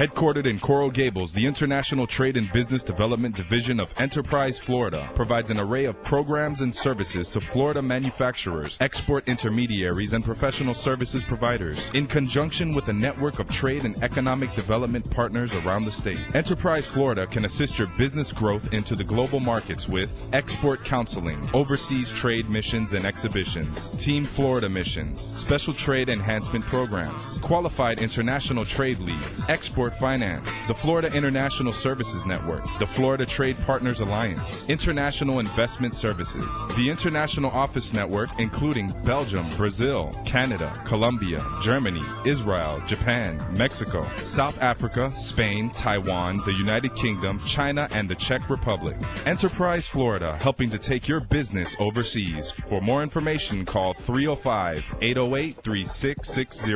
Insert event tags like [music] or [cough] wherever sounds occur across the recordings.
Headquartered in Coral Gables, the International Trade and Business Development Division of Enterprise Florida provides an array of programs and services to Florida manufacturers, export intermediaries, and professional services providers in conjunction with a network of trade and economic development partners around the state. Enterprise Florida can assist your business growth into the global markets with export counseling, overseas trade missions and exhibitions, Team Florida missions, special trade enhancement programs, qualified international trade leads, export Finance, the Florida International Services Network, the Florida Trade Partners Alliance, International Investment Services, the International Office Network, including Belgium, Brazil, Canada, Colombia, Germany, Israel, Japan, Mexico, South Africa, Spain, Taiwan, the United Kingdom, China, and the Czech Republic. Enterprise Florida, helping to take your business overseas. For more information, call 305 808 3660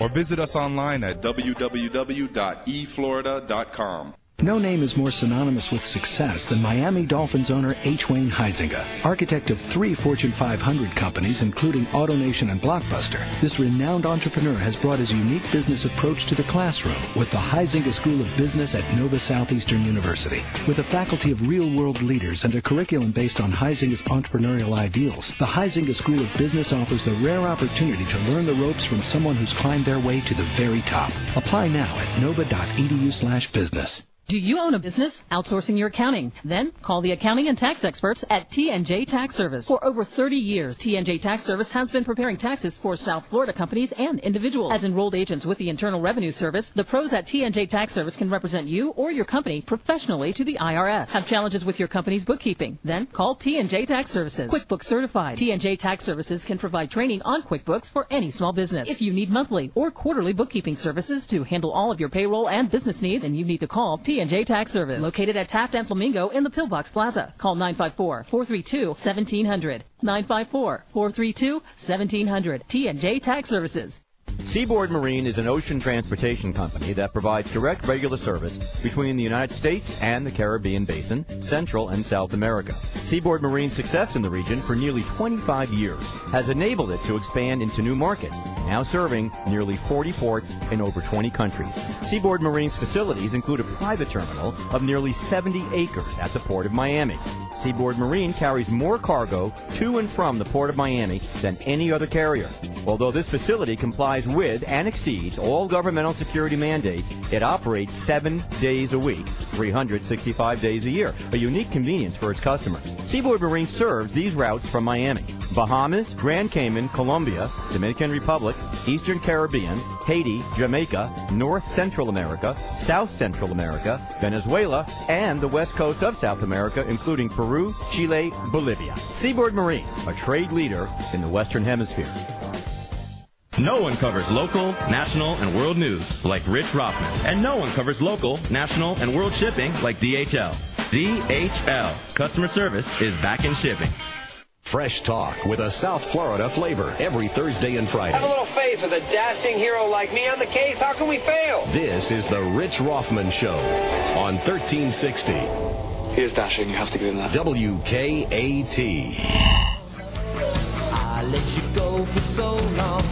or visit us online at www eflorida.com. No name is more synonymous with success than Miami Dolphins owner H. Wayne Huizenga. Architect of three Fortune 500 companies, including AutoNation and Blockbuster, this renowned entrepreneur has brought his unique business approach to the classroom with the Huizenga School of Business at Nova Southeastern University. With a faculty of real-world leaders and a curriculum based on Huizenga's entrepreneurial ideals, the Huizenga School of Business offers the rare opportunity to learn the ropes from someone who's climbed their way to the very top. Apply now at nova.edu/business. Do you own a business? Outsourcing your accounting? Then call the accounting and tax experts at TNJ Tax Service. For over 30 years, TNJ Tax Service has been preparing taxes for South Florida companies and individuals. As enrolled agents with the Internal Revenue Service, the pros at TNJ Tax Service can represent you or your company professionally to the IRS. Have challenges with your company's bookkeeping? Then call TNJ Tax Services. QuickBooks certified. TNJ Tax Services can provide training on QuickBooks for any small business. If you need monthly or quarterly bookkeeping services to handle all of your payroll and business needs, then you need to call TNJ TNJ Tax Service, located at Taft and Flamingo in the Pillbox Plaza. Call 954-432-1700. 954-432-1700. TNJ Tax Services. Seaboard Marine is an ocean transportation company that provides direct regular service between the United States and the Caribbean Basin, Central and South America. Seaboard Marine's success in the region for nearly 25 years has enabled it to expand into new markets, now serving nearly 40 ports in over 20 countries. Seaboard Marine's facilities include a private terminal of nearly 70 acres at the Port of Miami. Seaboard Marine carries more cargo to and from the Port of Miami than any other carrier. Although this facility complies with and exceeds all governmental security mandates, it operates seven days a week, 365 days a year, a unique convenience for its customers. Seaboard Marine serves these routes from Miami, Bahamas, Grand Cayman, Colombia, Dominican Republic, Eastern Caribbean, Haiti, Jamaica, North Central America, South Central America, Venezuela, and the west coast of South America, including Peru, Chile, Bolivia. Seaboard Marine, a trade leader in the Western Hemisphere. No one covers local, national, and world news like Rich Rothman. And no one covers local, national, and world shipping like DHL. DHL. Customer service is back in shipping. Fresh talk with a South Florida flavor every Thursday and Friday. Have a little faith in a dashing hero like me on the case. How can we fail? This is the Rich Rothman Show on 1360. He is dashing. You have to give him that. WKAT. I let you go for so long.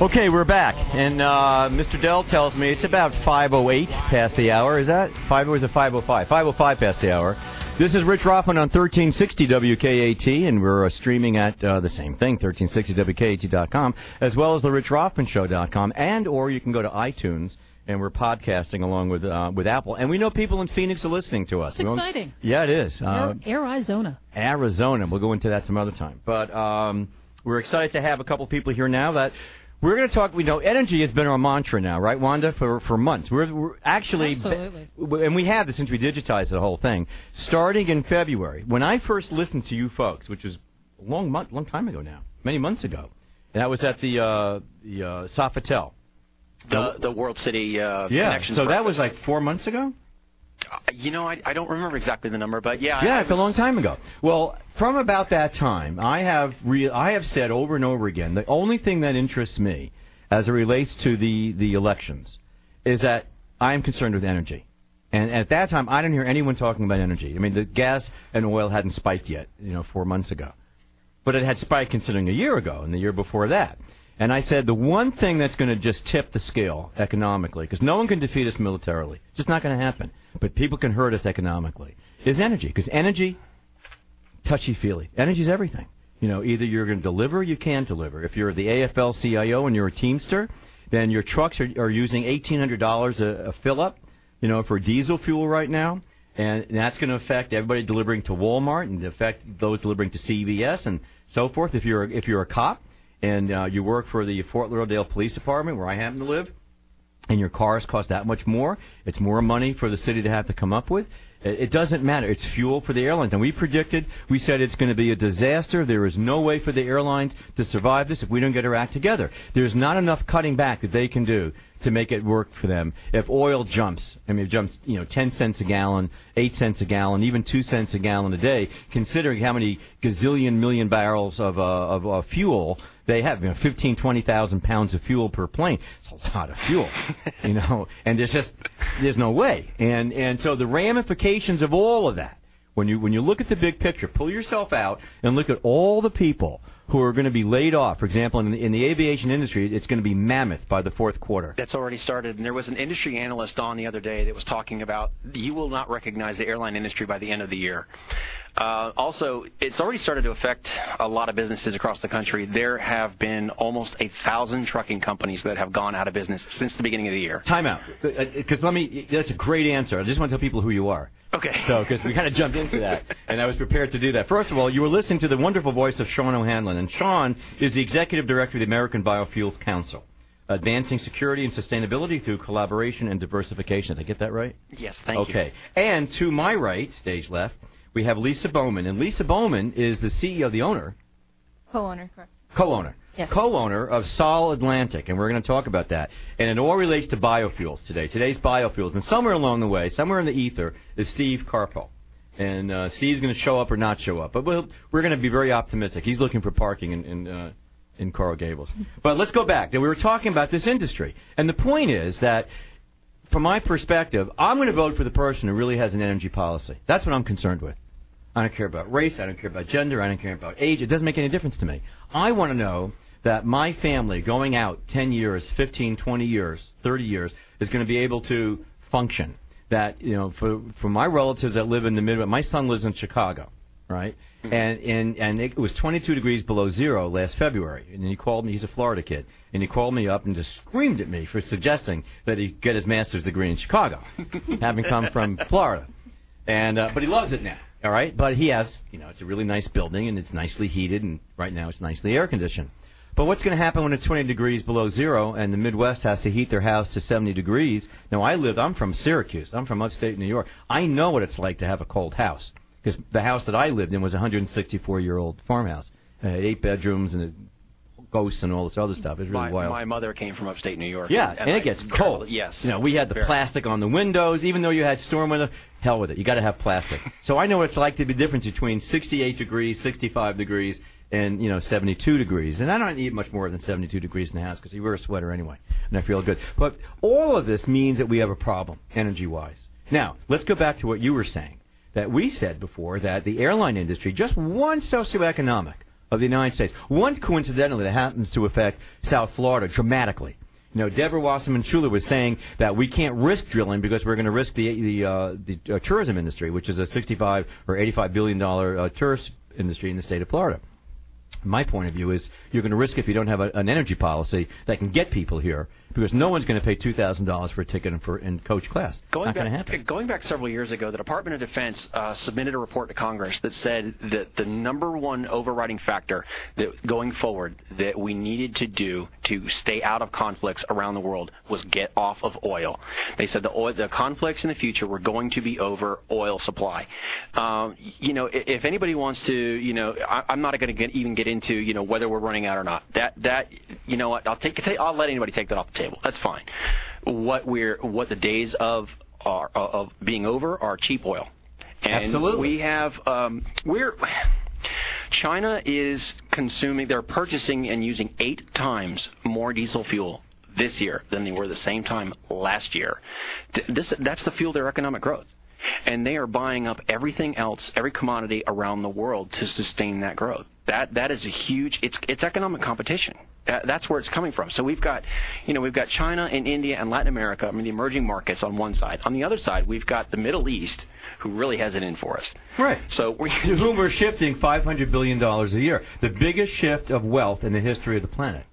Okay, we're back, and uh, Mr. Dell tells me it's about 5:08 past the hour. Is that five or is it 5:05? 5:05 past the hour. This is Rich Rothman on 1360 WKAT, and we're uh, streaming at uh, the same thing, 1360WKAT.com, as well as the RichRothmanShow.com, and or you can go to iTunes. And we're podcasting along with uh, with Apple, and we know people in Phoenix are listening to us. It's exciting. Yeah, it is. Uh, Air, Arizona. Arizona. We'll go into that some other time. But um, we're excited to have a couple people here now that we're going to talk. We know energy has been our mantra now, right, Wanda, for for months. We're, we're actually, Absolutely. and we have this since we digitized the whole thing. Starting in February, when I first listened to you folks, which was a long month, long time ago now, many months ago, and that was at the uh, the uh, Sofitel. The the World City uh, Yeah, Connections so that was like four months ago. You know, I, I don't remember exactly the number, but yeah. Yeah, it's a long time ago. Well, from about that time, I have re- I have said over and over again the only thing that interests me as it relates to the the elections is that I am concerned with energy. And at that time, I didn't hear anyone talking about energy. I mean, the gas and oil hadn't spiked yet, you know, four months ago. but it had spiked considering a year ago and the year before that. And I said the one thing that's going to just tip the scale economically, because no one can defeat us militarily, it's just not going to happen. But people can hurt us economically. Is energy, because energy, touchy feely. Energy is everything. You know, either you're going to deliver, or you can't deliver. If you're the AFL-CIO and you're a Teamster, then your trucks are, are using $1,800 a, a fill up, you know, for diesel fuel right now. And that's going to affect everybody delivering to Walmart and affect those delivering to CVS and so forth. If you're if you're a cop and uh, you work for the Fort Lauderdale Police Department, where I happen to live, and your cars cost that much more, it's more money for the city to have to come up with. It doesn't matter. It's fuel for the airlines. And we predicted, we said it's going to be a disaster. There is no way for the airlines to survive this if we don't get our act together. There's not enough cutting back that they can do to make it work for them. If oil jumps, I mean, it jumps, you know, 10 cents a gallon, 8 cents a gallon, even 2 cents a gallon a day, considering how many gazillion million barrels of, uh, of uh, fuel they have, you know, 15, 20,000 pounds of fuel per plane. It's a lot of fuel, [laughs] you know, and there's just, there's no way. And, and so the ramifications of all of that, when you, when you look at the big picture, pull yourself out and look at all the people who are going to be laid off. For example, in the, in the aviation industry, it's going to be mammoth by the fourth quarter. That's already started, and there was an industry analyst on the other day that was talking about you will not recognize the airline industry by the end of the year. Uh, also, it's already started to affect a lot of businesses across the country. There have been almost a thousand trucking companies that have gone out of business since the beginning of the year. Time out, because let me. That's a great answer. I just want to tell people who you are. Okay. So, because we kind of jumped into that, [laughs] and I was prepared to do that. First of all, you were listening to the wonderful voice of Sean O'Hanlon, and Sean is the executive director of the American Biofuels Council, advancing security and sustainability through collaboration and diversification. Did I get that right? Yes, thank okay. you. Okay. And to my right, stage left, we have Lisa Bowman, and Lisa Bowman is the CEO, the owner, Co-owner, correct. co-owner, Yes. co-owner of Sol Atlantic, and we're going to talk about that. And it all relates to biofuels today. Today's biofuels, and somewhere along the way, somewhere in the ether, is Steve Karpel. And uh, Steve's going to show up or not show up, but we'll, we're going to be very optimistic. He's looking for parking in in, uh, in Coral Gables. But let's go back. Now, we were talking about this industry, and the point is that, from my perspective, I'm going to vote for the person who really has an energy policy. That's what I'm concerned with. I don't care about race. I don't care about gender. I don't care about age. It doesn't make any difference to me. I want to know that my family going out 10 years, 15, 20 years, 30 years is going to be able to function. That, you know, for, for my relatives that live in the Midwest, my son lives in Chicago, right? And, and, and it was 22 degrees below zero last February. And he called me, he's a Florida kid, and he called me up and just screamed at me for suggesting that he get his master's degree in Chicago, [laughs] having come from Florida. And, uh, but he loves it now. All right, but he has, you know, it's a really nice building and it's nicely heated and right now it's nicely air conditioned. But what's going to happen when it's 20 degrees below zero and the Midwest has to heat their house to 70 degrees? Now I lived, I'm from Syracuse, I'm from upstate New York. I know what it's like to have a cold house because the house that I lived in was a 164 year old farmhouse, it had eight bedrooms and it, ghosts and all this other stuff. It's really My, wild. my mother came from upstate New York. Yeah, and, and, I- it gets cold. Yes. You know, we had the plastic on the windows, even though you had storm window. Hell with it. You got to have plastic. [laughs] so I know what it's like to be the difference between 68 degrees, 65 degrees, and you know 72 degrees. And I don't need much more than 72 degrees in the house because you wear a sweater anyway, and I feel good. But all of this means that we have a problem energy-wise. Now let's go back to what you were saying. That we said before that the airline industry, just one socioeconomic of the United States, one coincidentally that happens to affect South Florida dramatically. You know, Deborah Wasserman Schultz was saying that we can't risk drilling because we're going to risk the the uh, the uh, tourism industry, which is a 65 or 85 billion dollar uh, tourist industry in the state of Florida. My point of view is you're going to risk if you don't have a, an energy policy that can get people here because no one's going to pay two thousand dollars for a ticket in, for in coach class. Going Not back, going happen. going back several years ago, the Department of Defense uh, submitted a report to Congress that said that the number one overriding factor that going forward that we needed to do to stay out of conflicts around the world was get off of oil. They said the oil, the conflicts in the future were going to be over oil supply. Um, you know, if anybody wants to, you know, I, I'm not going to even get into, you know, whether we're running out or not. That that, you know what? I'll take, I'll let anybody take that off table. That's fine. What we're what the days of are of being over are cheap oil. And Absolutely. We have um, we're China is consuming they're purchasing and using eight times more diesel fuel this year than they were the same time last year. This that's the fuel their economic growth. and they are buying up everything else, every commodity around the world to sustain that growth. That that is a huge. It's it's economic competition. That, that's where it's coming from. So we've got, you know, we've got China and India and Latin America. I mean, the emerging markets on one side. On the other side, we've got the Middle East, who really has it in for us. Right. So we [laughs] to whom we're shifting $500 billion a year, the biggest shift of wealth in the history of the planet.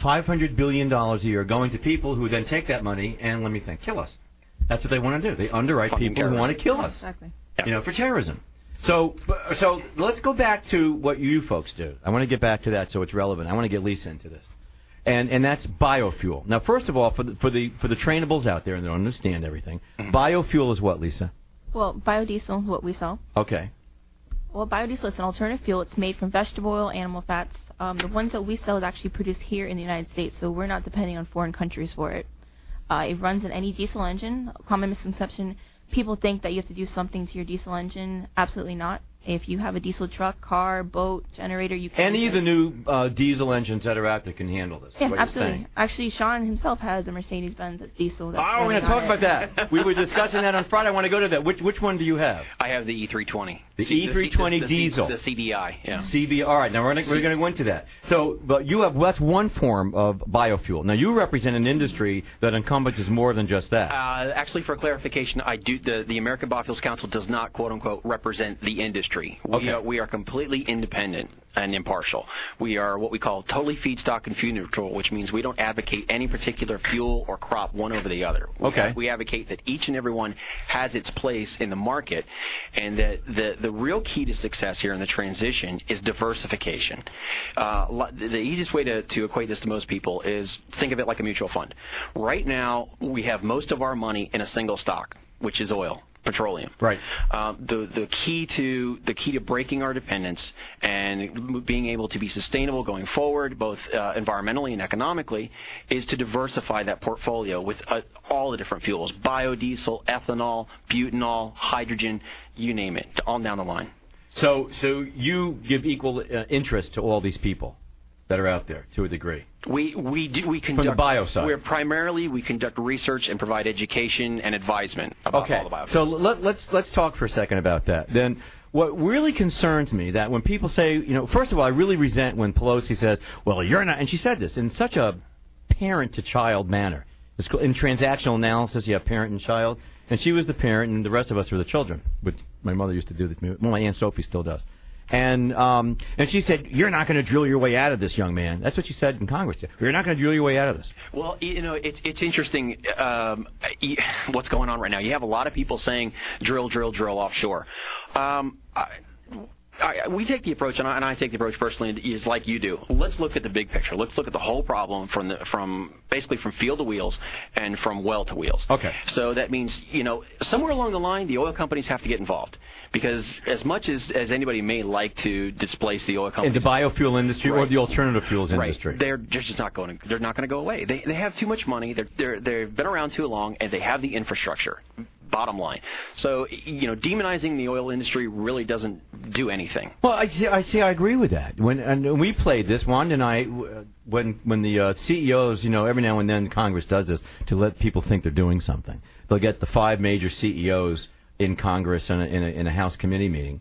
$500 billion a year going to people who then take that money and, let me think, kill us. That's what they want to do. They underwrite Funding people who want to kill us. Exactly. You know, for terrorism. So, so let's go back to what you folks do. I want to get back to that so it's relevant. I want to get Lisa into this, and and that's biofuel. Now, first of all, for the for the for the trainables out there and they don't understand everything, biofuel is what, Lisa? Well, biodiesel is what we sell. Okay. Well, biodiesel is an alternative fuel. It's made from vegetable oil, animal fats. Um, the ones that we sell is actually produced here in the United States, so we're not depending on foreign countries for it. Uh, it runs in any diesel engine. Common misconception: people think that you have to do something to your diesel engine. Absolutely not. If you have a diesel truck, car, boat, generator, you can. Any of the new uh, diesel engines that are out there can handle this. Yeah, absolutely. Actually, Sean himself has a Mercedes-Benz that's diesel. That's Oh, we're running going to talk it. about that. We were discussing that on Friday. I want to go to that. Which which one do you have? I have the E320. The C- E320 the C- diesel. The CDI. Yeah. CB. All right, now we're gonna, we're going to go into that. So, but you have that's one form of biofuel. Now you represent an industry that encompasses more than just that. Uh, actually, for clarification, I do the the American Biofuels Council does not quote unquote represent the industry. We Okay. are we are completely independent and impartial. We are what we call totally feedstock and fuel neutral, which means we don't advocate any particular fuel or crop one over the other. We Okay. we advocate that each and every one has its place in the market, and that the the real key to success here in the transition is diversification. Uh, the easiest way to, to equate this to most people is think of it like a mutual fund. Right now, we have most of our money in a single stock, which is oil. Petroleum. Right. Um, the the key to the key to breaking our dependence and being able to be sustainable going forward, both uh, environmentally and economically, is to diversify that portfolio with uh, all the different fuels: biodiesel, ethanol, butanol, hydrogen, you name it, on down the line. So, so you give equal uh, interest to all these people that are out there to a degree. We we do we the conduct bio side. We're primarily we conduct research and provide education and advisement about Okay. all the biofuels. So let, let's let's talk for a second about that. Then, what really concerns me that when people say, you know, first of all, I really resent when Pelosi says, "Well, you're not," and she said this in such a parent-to-child manner. It's In transactional analysis, you have parent and child, and she was the parent, and the rest of us were the children. Which my mother used to do to. Well, my aunt Sophie still does. And um, and she said, "You're not going to drill your way out of this, young man." That's what she said in Congress. You're not going to drill your way out of this. Well, you know, it's it's interesting um, what's going on right now. You have a lot of people saying drill, drill, drill offshore. Um, I, we take the approach, and I, and I take the approach personally, is like you do. Let's look at the big picture. Let's look at the whole problem from the from basically from field to wheels and from well to wheels. Okay. So that means you know somewhere along the line, the oil companies have to get involved because as much as as anybody may like to displace the oil In companies, the biofuel industry or the alternative fuels industry. Right. They're they're just not going to they're not going to go away. They they have too much money. They're they're they've been around too long and they have the infrastructure. Bottom line. So you know, demonizing the oil industry really doesn't do anything. Well, I see. I see. I agree with that. When and we played this, Wanda and I, when when the uh, CEOs, you know, every now and then Congress does this to let people think they're doing something. They'll get the five major CEOs in Congress in a, in a, in a House committee meeting,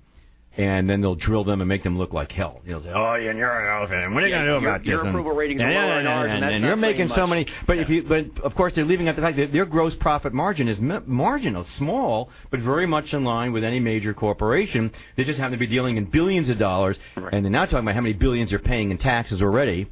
and then they'll drill them and make them look like hell. You'll say, "Oh, yeah, you're an elephant. and What are you Yeah, going to do your- about this?" your approval ratings are Yeah, lower yeah, than ours, and and, that's and not you're making saying so many. But if you, but of course, they're leaving out the fact that their gross profit margin is marginal, small, but very much in line with any major corporation. They just happen to be dealing in billions of dollars, and they're not talking about how many billions they're paying in taxes already.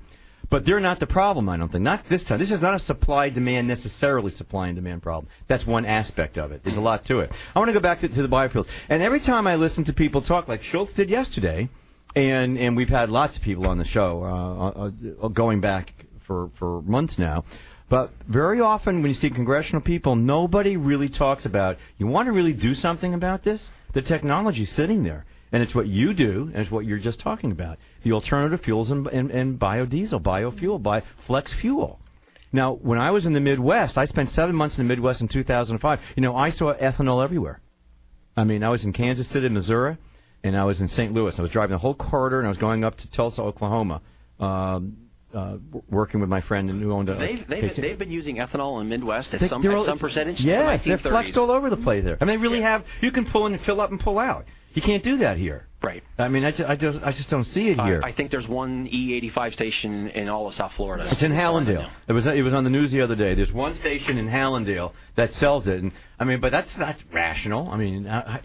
But they're not the problem, I don't think. Not this time. This is not a supply demand necessarily supply and demand problem. That's one aspect of it. There's a lot to it. I want to go back to, to the biofuels. And every time I listen to people talk, like Schultz did yesterday, and and we've had lots of people on the show uh, uh, uh, going back for for months now. But very often when you see congressional people, nobody really talks about. You want to really do something about this? The technology's sitting there, and it's what you do, and it's what you're just talking about. The alternative fuels and, and, and biodiesel, biofuel, by flex fuel. Now, when I was in the Midwest, I spent seven months in the Midwest in 2005. You know, I saw ethanol everywhere. I mean, I was in Kansas City, Missouri, and I was in St. Louis. I was driving the whole corridor, and I was going up to Tulsa, Oklahoma, um, uh, working with my friend who owned a. They've, they've, they've been using ethanol in Midwest at They- some, at all- some percentage the they're 1930s. flexed all over the place there. I mean, they really have. You can pull in and fill up and pull out. You can't do that here. Right. I mean, I just, I just, I just don't see it here. I think there's one E85 station in all of South Florida. It's in as far as I Hallandale. It was it was on the news the other day. There's one station in Hallandale that sells it, and I mean, but that's not rational. I mean, I, I,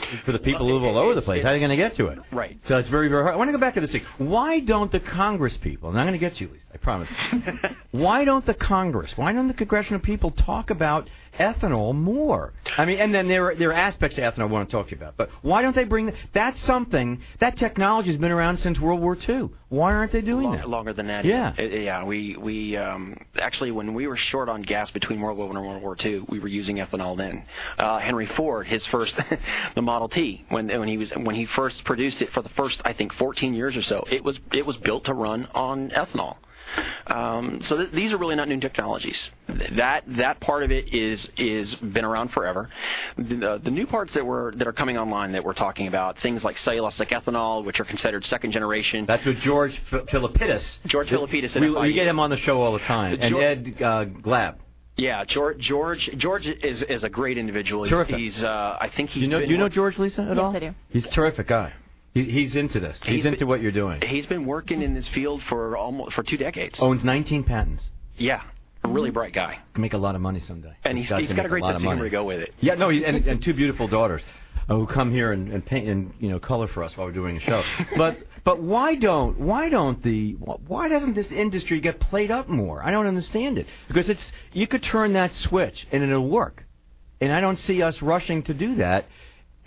for the people who live all over the place, how are they going to get to it? Right. So it's very very hard. I want to go back to this thing. Why don't the Congress people? And I'm going to get to you, Lisa. I promise. [laughs] why don't the Congress? Why don't the congressional people talk about ethanol more? I mean, and then there are, there are aspects of ethanol I want to talk to you about. But why don't they bring that? That's something that technology has been around since World War II. Why aren't they doing Long- that? Longer than that. Yeah. Uh, yeah. We we um, actually when we were short on gas between World War One and World War Two, we were using ethanol then. Uh, Henry Ford, his first, [laughs] the Model T, when when he was when he first produced it for the first I think 14 years or so, it was it was built to run on ethanol. Um, so th- these are really not new technologies. That that part of it is is been around forever. The, the new parts that were that are coming online that we're talking about, things like cellulosic ethanol, which are considered second generation. That's what George Philippidis. George Philippidis at We, we get him on the show all the time. And George- Ed uh, Glab. Yeah, George George George is is a great individual. He's- Terrific. He's uh, I think he's You know, been do you know George Lisa at Yes, all? I do. He's a terrific guy. He, he's into this. He's, He's into been- what you're doing. He's been working in this field for almost for two decades. Owns 19 patents. Yeah, a really bright guy, Can make a lot of money someday. and This he's he's got a great sense of humor to go with it. Yeah, no, he, and, and two beautiful daughters uh, who come here and, and paint and you know color for us while we're doing a show. [laughs] but but why don't why don't the why doesn't this industry get played up more? I don't understand it because it's you could turn that switch and it'll work, and I don't see us rushing to do that.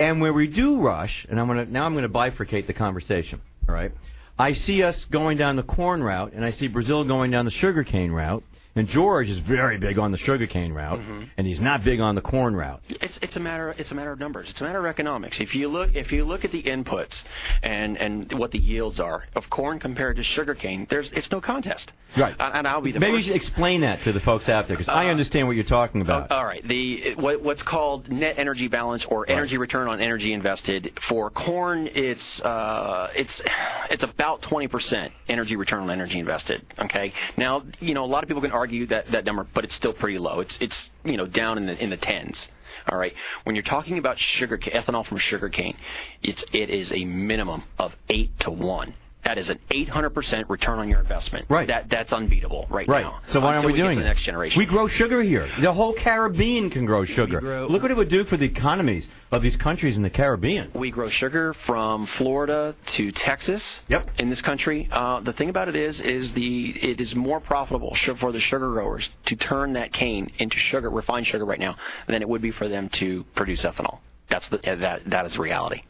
And where we do rush, and I'm gonna now I'm gonna bifurcate the conversation. All right, I see us going down the corn route, and I see Brazil going down the sugarcane route. And George is very big on the sugarcane route, mm-hmm. and he's not big on the corn route. It's it's a matter it's a matter of numbers. It's a matter of economics. If you look if you look at the inputs and and what the yields are of corn compared to sugarcane, there's it's no contest. Right. And, and I'll be the Maybe you should explain that to the folks out there, because I uh, understand what you're talking uh, about. All right. The what, what's called net energy balance or energy return on energy invested for corn, it's uh, it's it's about 20% energy return on energy invested. Okay. Now, you know, a lot of people can argue that that number, but it's still pretty low. It's it's you know down in the in the tens. All right. When you're talking about sugar ethanol from sugarcane, it's it is a minimum of eight to one. That is an 800% return on your investment. Right. That that's unbeatable right, Right. now. So why aren't Until we get doing to it? the next generation? We grow sugar here. The whole Caribbean can grow sugar. grow- Look what it would do for the economies of these countries in the Caribbean. We grow sugar from Florida to Texas. Yep. In this country, uh, the thing about it is, is the it is more profitable for the sugar growers to turn that cane into sugar, refined sugar, right now, than it would be for them to produce ethanol. That's the that that is reality.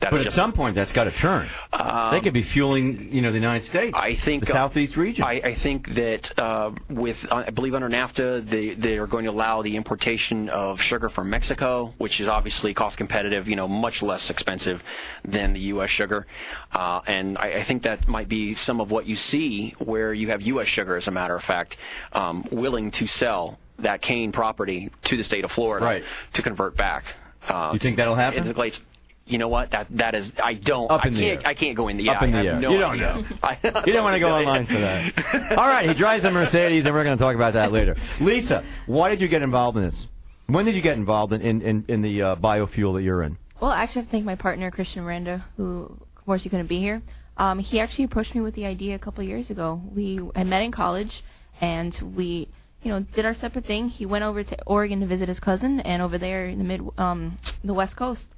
That But at just- some point, that's got to turn. Um, they could be fueling, you know, the United States. I think the uh, southeast region. I, I think that uh, with I believe under NAFTA they they are going to allow the importation of sugar from Mexico, which is obviously cost competitive, you know, much less expensive than the U.S. sugar, uh, and I, I think that might be some of what you see where you have U.S. sugar, as a matter of fact, um, willing to sell that cane property to the state of Florida Right. to convert back. Uh, You think that'll happen? into the Glades. You know what? That that is. I don't. Up I in the can't. air. I can't go in the. Up yeah, in the I have air. No You don't idea. know. [laughs] I, You don't want to go [laughs] online for that. All right, he drives a Mercedes, and we're going to talk about that later. Lisa, why did you get involved in this? When did you get involved in in, in, in the uh, biofuel that you're in? Well, I actually have to thank my partner Christian Miranda, who of course he couldn't be here. Um, he actually approached me with the idea a couple of years ago. We I met in college, and we you know did our separate thing. He went over to Oregon to visit his cousin, and over there in the mid um, the West Coast,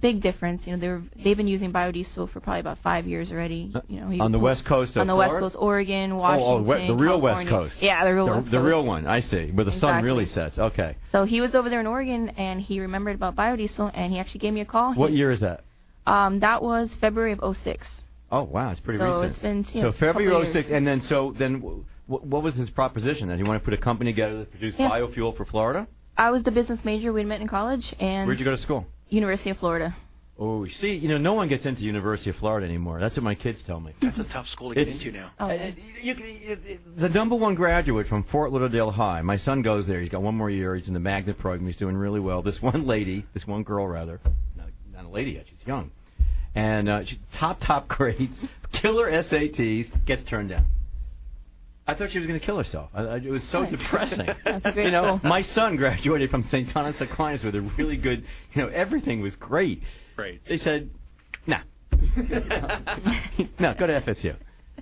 big difference. You know they were they've been using biodiesel for probably about five years already. You know On the West Coast of on the West Coast, Oregon, Oh, Washington, oh, we- the real West Coast. Yeah, the real the, West the real one. I see, where the sun really sets. Okay. So he was over there in Oregon, and he remembered about biodiesel, and he actually gave me a call. What He- year is that? Um, that was February of 06. Oh wow, it's pretty So recent. it's been, you so know, a February couple 06, years. and then so then w- what was his proposition? That he wanted to put a company together that produced Yeah. biofuel for Florida? I was the business major we met in college, and Where'd you go to school? University of Florida. Oh, see, you know, no one gets into University of Florida anymore. That's what my kids tell me. That's a tough school to get It's- into now. Oh, Uh, you- you- the number one graduate from Fort Lauderdale High. My son goes there. He's got one more year. He's in the magnet program. He's doing really well. This one lady, this one girl rather, not, not a lady yet. She's young, and uh, she, top top [laughs] grades, killer SATs, gets turned down. I thought she was going to kill herself. I, I, it was so Right. depressing. [laughs] That's a great you know, school. my son graduated from St. Thomas Aquinas with a really good, you know, everything was great. Right. They said, nah. no, go to FSU.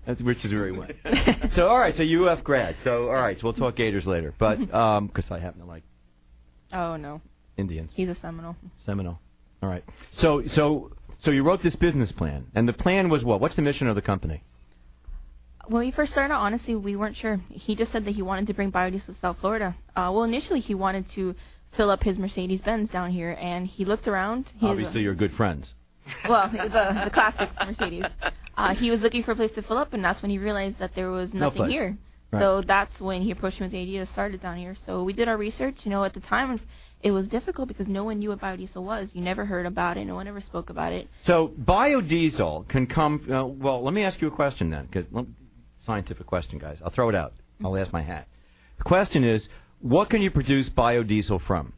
That's, which is where he went. so, all right, so UF grad. So, all right, so we'll talk Gators later. But, um 'cause I happen to like Oh no, Indians. he's a Seminole. Seminole. All right. So, so, so you wrote this business plan, and the plan was what? What's the mission of the company? When we first started, honestly, we weren't sure. He just said that he wanted to bring biodiesel to South Florida. Uh, well, initially he wanted to fill up his Mercedes-Benz down here, and he looked around. He's Obviously, you're good friends. [laughs] well, it was a, the classic Mercedes. Uh, he was looking for a place to fill up, and that's when he realized that there was nothing place. here. Right. So that's when he approached me with the idea to start it down here. So we did our research. You know, at the time, it was difficult because no one knew what biodiesel was. You never heard about it. No one ever spoke about it. So biodiesel can come. Uh, well, let me ask you a question then. 'cause- let- scientific question, guys. I'll throw it out. I'll ask my hat. The question is, what can you produce biodiesel from?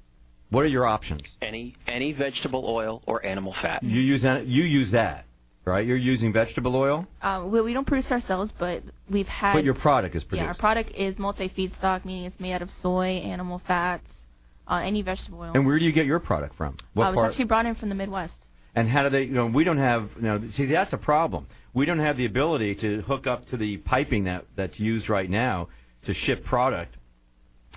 What are your options? Any any vegetable oil or animal fat. You use that. You use that, right? You're using vegetable oil, Uh, we, we don't produce ourselves, but we've had. but your product is yeah, produced. our product is multi-feedstock, meaning it's made out of soy, animal fats, uh, any vegetable oil. and where do you get your product from? What uh, it's part? actually brought in from the Midwest. And how do they? You know, we don't have. You know, see, that's a problem. We don't have the ability to hook up to the piping that that's used right now to ship product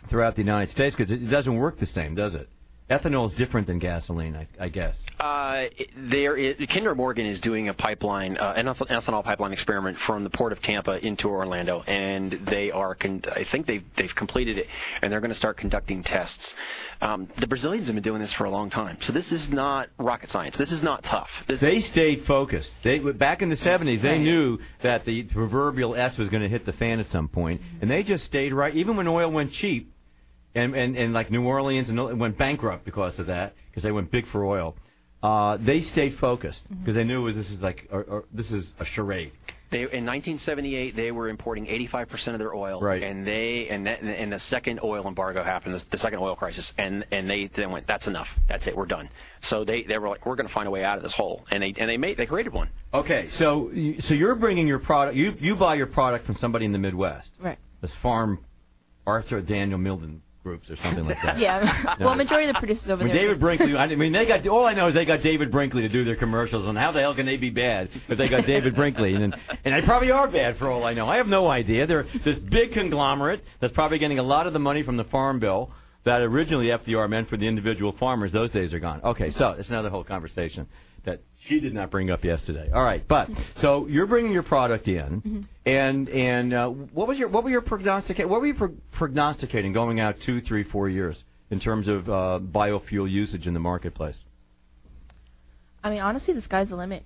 throughout the United States because it doesn't work the same, does it? Ethanol is different than gasoline, I, I guess. Uh, there, is, Kinder Morgan is doing a pipeline, uh, an ethanol pipeline experiment from the port of Tampa into Orlando, and they are, con- I think they've they've completed it, and they're going to start conducting tests. Um, the Brazilians have been doing this for a long time, so this is not rocket science. This is not tough. This, They stayed focused. They back in the 70s, they knew that the proverbial S was going to hit the fan at some point, and they just stayed right. Even when oil went cheap, and and, and like New Orleans and went bankrupt because of that, because they went big for oil. Uh, they stayed focused because they knew this is like or, or, this is a charade. They, in 1978, they were importing 85% of their oil, Right. and they and that, and the second oil embargo happened, the, the second oil crisis, and and they then went, that's enough, that's it, we're done. So they they were like, we're going to find a way out of this hole, and they and they made they created one. Okay, so you- so you're bringing your product. You you buy your product from somebody in the Midwest. Right. This farm, Arthur Daniel Milden groups or something like that. [laughs] Yeah. No. well, majority of the producers over mean, there. David Brinkley. I mean, they got all I know is they got David Brinkley to do their commercials, and how the hell can they be bad if they got David Brinkley? And and they probably are bad for all I know. I have no idea. They're this big conglomerate that's probably getting a lot of the money from the Farm Bill that originally FDR meant for the individual farmers. Those days are gone. Okay, so it's another whole conversation that she did not bring up yesterday. All right, but so you're bringing your product in, and and uh, what was your what were your prognosticate what were you pro- prognosticating going out two, three, four years in terms of uh, biofuel usage in the marketplace? I mean, honestly, the sky's the limit.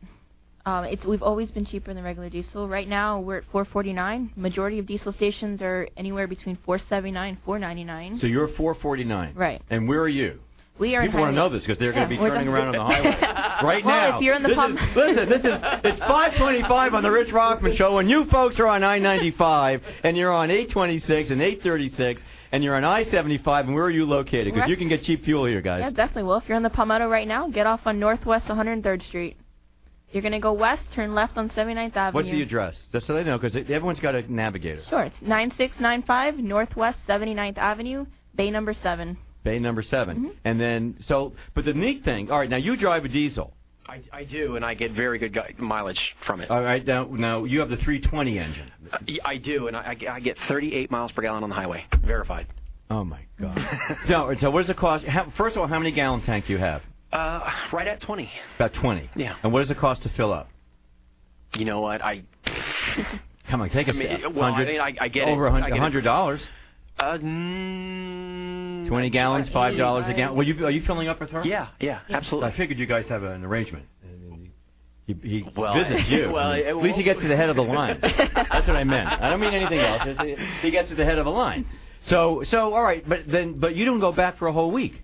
Um, it's we've always been cheaper than regular diesel. Right now, we're at 4.49. Majority of diesel stations are anywhere between 4.79, and 4.99. So you're 449, Right. And where are you? We are. People want to know this because they're going to be turning around on the highway [laughs] right Well, now. if you're in the this pump- is, listen, this is it's 525 on the Rich Rothman Show, and you folks are on I-95, and you're on 826 and 836, and you're on I-75, and where are you located? Because you can get cheap fuel here, guys. Yeah, definitely. Well, if you're in the Palmetto right now, get off on Northwest 103rd Street. You're gonna go west, turn left on 79th Avenue. What's the address? Just so they know, because everyone's got a navigator. Sure, it's 9695 Northwest 79th Avenue, Bay Number Seven. Bay number 7 Mm-hmm. And then, so, but the neat thing, all right, now you drive a diesel. I, I do, and I get very good gu- mileage from it. All right, now, now you have the 320 engine. Uh, I do, and I, I get 38 miles per gallon on the highway, verified. Oh my God. [laughs] no, so what does it cost? How, first of all, how many gallon tank do you have? Uh, right at 20. About 20. Yeah. And what does it cost to fill up? You know what? I [laughs] Come on, take a I mean, step. well, I mean, I- I get it. over a I hun- get hundred dollars. uh, mm, 20 gallons, five dollars a I- gallon. Well, you are you filling up with her? Yeah, yeah, absolutely. I figured you guys have an arrangement. He, he Well, visits you. [laughs] well, it- At least he gets to the head of the line. That's what I meant. I don't mean anything else. He gets to the head of the line. So, so all right, but then, but you don't go back for a whole week.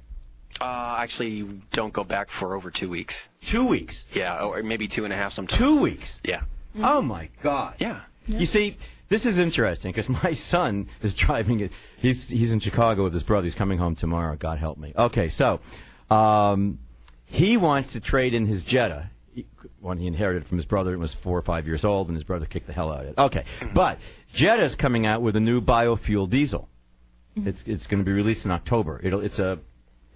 Uh, actually, don't go back for over two weeks. Two weeks. Yeah, or maybe two and a half sometimes. Two weeks. Yeah. Oh my God. Yeah. You see, this is interesting because my son is driving it. He's he's in Chicago with his brother. He's coming home tomorrow. God help me. Okay, so um, he wants to trade in his Jetta. one he inherited from his brother and was four or five years old, and his brother kicked the hell out of it. Okay, but Jetta's coming out with a new biofuel diesel. It's it's going to be released in October. It'll it's a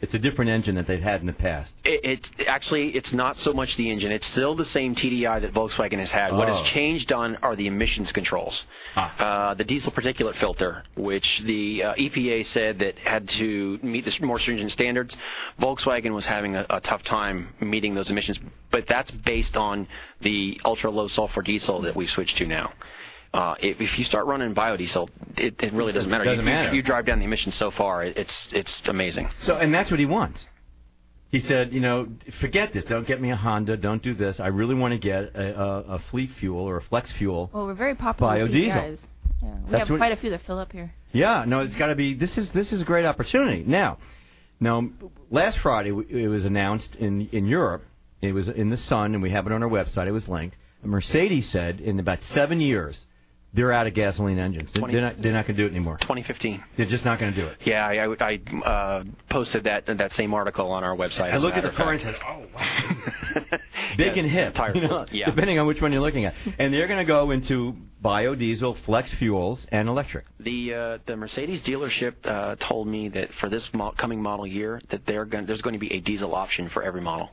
it's a different engine that they've had in the past. It, it's actually it's not so much the engine. It's still the same TDI that Volkswagen has had. What has Oh. changed on are the emissions controls. Uh, the diesel particulate filter, which the uh, EPA said that had to meet the more stringent standards. Volkswagen was having a, a tough time meeting those emissions, but that's based on the ultra low sulfur diesel that we've switched to now. Uh, if, if you start running biodiesel, it, it really doesn't matter. Doesn't you, you- matter. You, drive down the emissions so far, it's it's amazing. So, and that's what he wants. He said, you know, forget this. Don't get me a Honda. Don't do this. I really want to get a, a, a fleet fuel or a flex fuel. Well, we're very popular with Biodiesel. CDIs. Yeah, we That's have what- quite a few that fill up here. Yeah, no, it's got to be. This is this is a great opportunity. Now, now, last Friday it was announced in in Europe. It was in the Sun, and we have it on our website. It was linked. Mercedes said in about seven years they're out of gasoline engines. They're, 20 they're not they're not going to do it anymore. 2015. They're just not going to do it. Yeah, I, I, I uh, posted that that same article on our website. I looked at the car and fact. said, "Oh, wow, [laughs] big and hip." tire you know, yeah. depending on which one you're looking at. And they're going to go into biodiesel, flex fuels, and electric. The uh, the Mercedes dealership uh, told me that for this mo- coming model year that they're going there's going to be a diesel option for every model.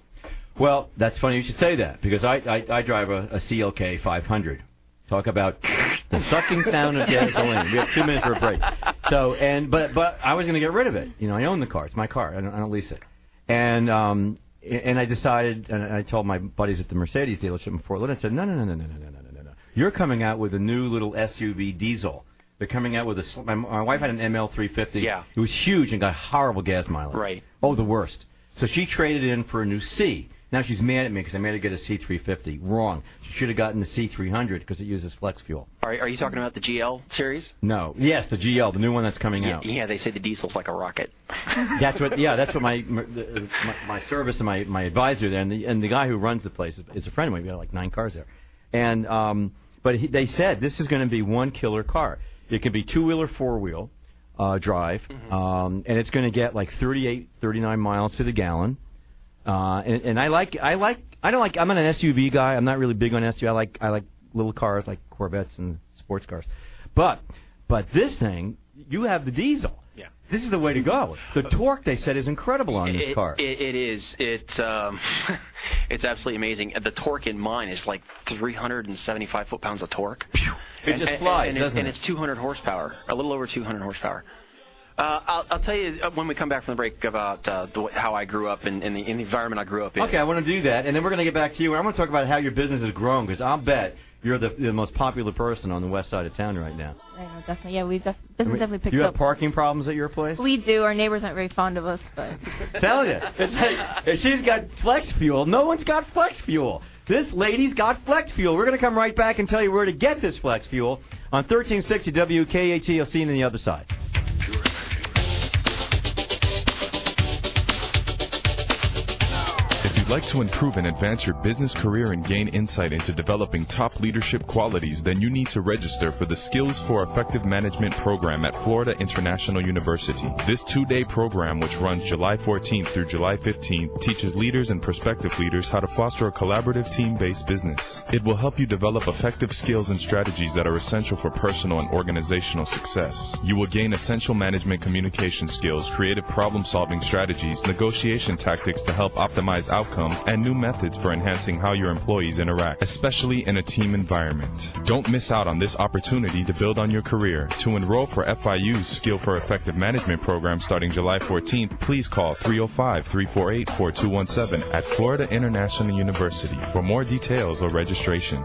Well, that's funny you should say that because I I, I drive a, a CLK 500. Talk about the sucking sound of gasoline. We have two minutes for a break. So and but but I was going to get rid of it. You know, I own the car. It's my car. I don't, I don't lease it. And um and I decided and I told my buddies at the Mercedes dealership in Fort Lauderdale. I said, no no no no no no no no no no. You're coming out with a new little SUV diesel. They're coming out with a. My, my wife had an ML350. Yeah. It was huge and got horrible gas mileage. Right. Oh, the worst. So she traded in for a new C. Now she's mad at me because I made her get a C350. Wrong. She should have gotten the C300 because it uses flex fuel. Are, are you talking about the GL series? No. Yes, the GL, the new one that's coming Yeah, out. yeah, they say the diesel's like a rocket. [laughs] That's what. Yeah, that's what [laughs] my the- my, my service and my my advisor there and the and the guy who runs the place is, is a friend of mine. We got like nine cars there, and um, but he, they said this is going to be one killer car. It can be two wheel or four wheel uh, drive, um, and it's going to get like 38, 39 miles to the gallon. Uh, and, and I like I like I don't like I'm not an SUV guy. I'm not really big on SUV. I like I like little cars like Corvettes and sports cars. But but this thing, you have the diesel. Yeah. This is the way to go. The torque they said is incredible on this It- car. It, it is. It's um, [laughs] it's absolutely amazing. The torque in mine is like 375 foot pounds of torque. It just flies, and, doesn't and it? it's 200 horsepower, a little over 200 horsepower. Uh, I'll, I'll tell you uh, when we come back from the break about uh, the, how I grew up and in, the, in the environment I grew up in. Okay, I want to do that, and then we're going to get back to you. and I'm going to talk about how your business has grown because I'll bet you're the, the most popular person on the west side of town right now. I know, definitely. Yeah, we've def- business definitely picked you have up. parking problems at your place? we do. Our neighbors aren't very fond of us, but [laughs] Tell you, it's like, she's got flex fuel. No one's got flex fuel. This lady's got flex fuel. We're going to come right back and tell you where to get this flex fuel on 1360 WKAT. You'll see you on the other side. You'd like to improve and advance your business career and gain insight into developing top leadership qualities, then you need to register for the Skills for Effective Management program at Florida International University. This two-day program, which runs July 14th through July 15th, teaches leaders and prospective leaders how to foster a collaborative team-based business. It will help you develop effective skills and strategies that are essential for personal and organizational success. You will gain essential management communication skills, creative problem-solving strategies, negotiation tactics to help optimize outcomes, and new methods for enhancing how your employees interact, especially in a team environment. Don't miss out on this opportunity to build on your career. To enroll for FIU's Skill for Effective Management program starting July 14th, please call 305-348-4217 at Florida International University for more details or registration.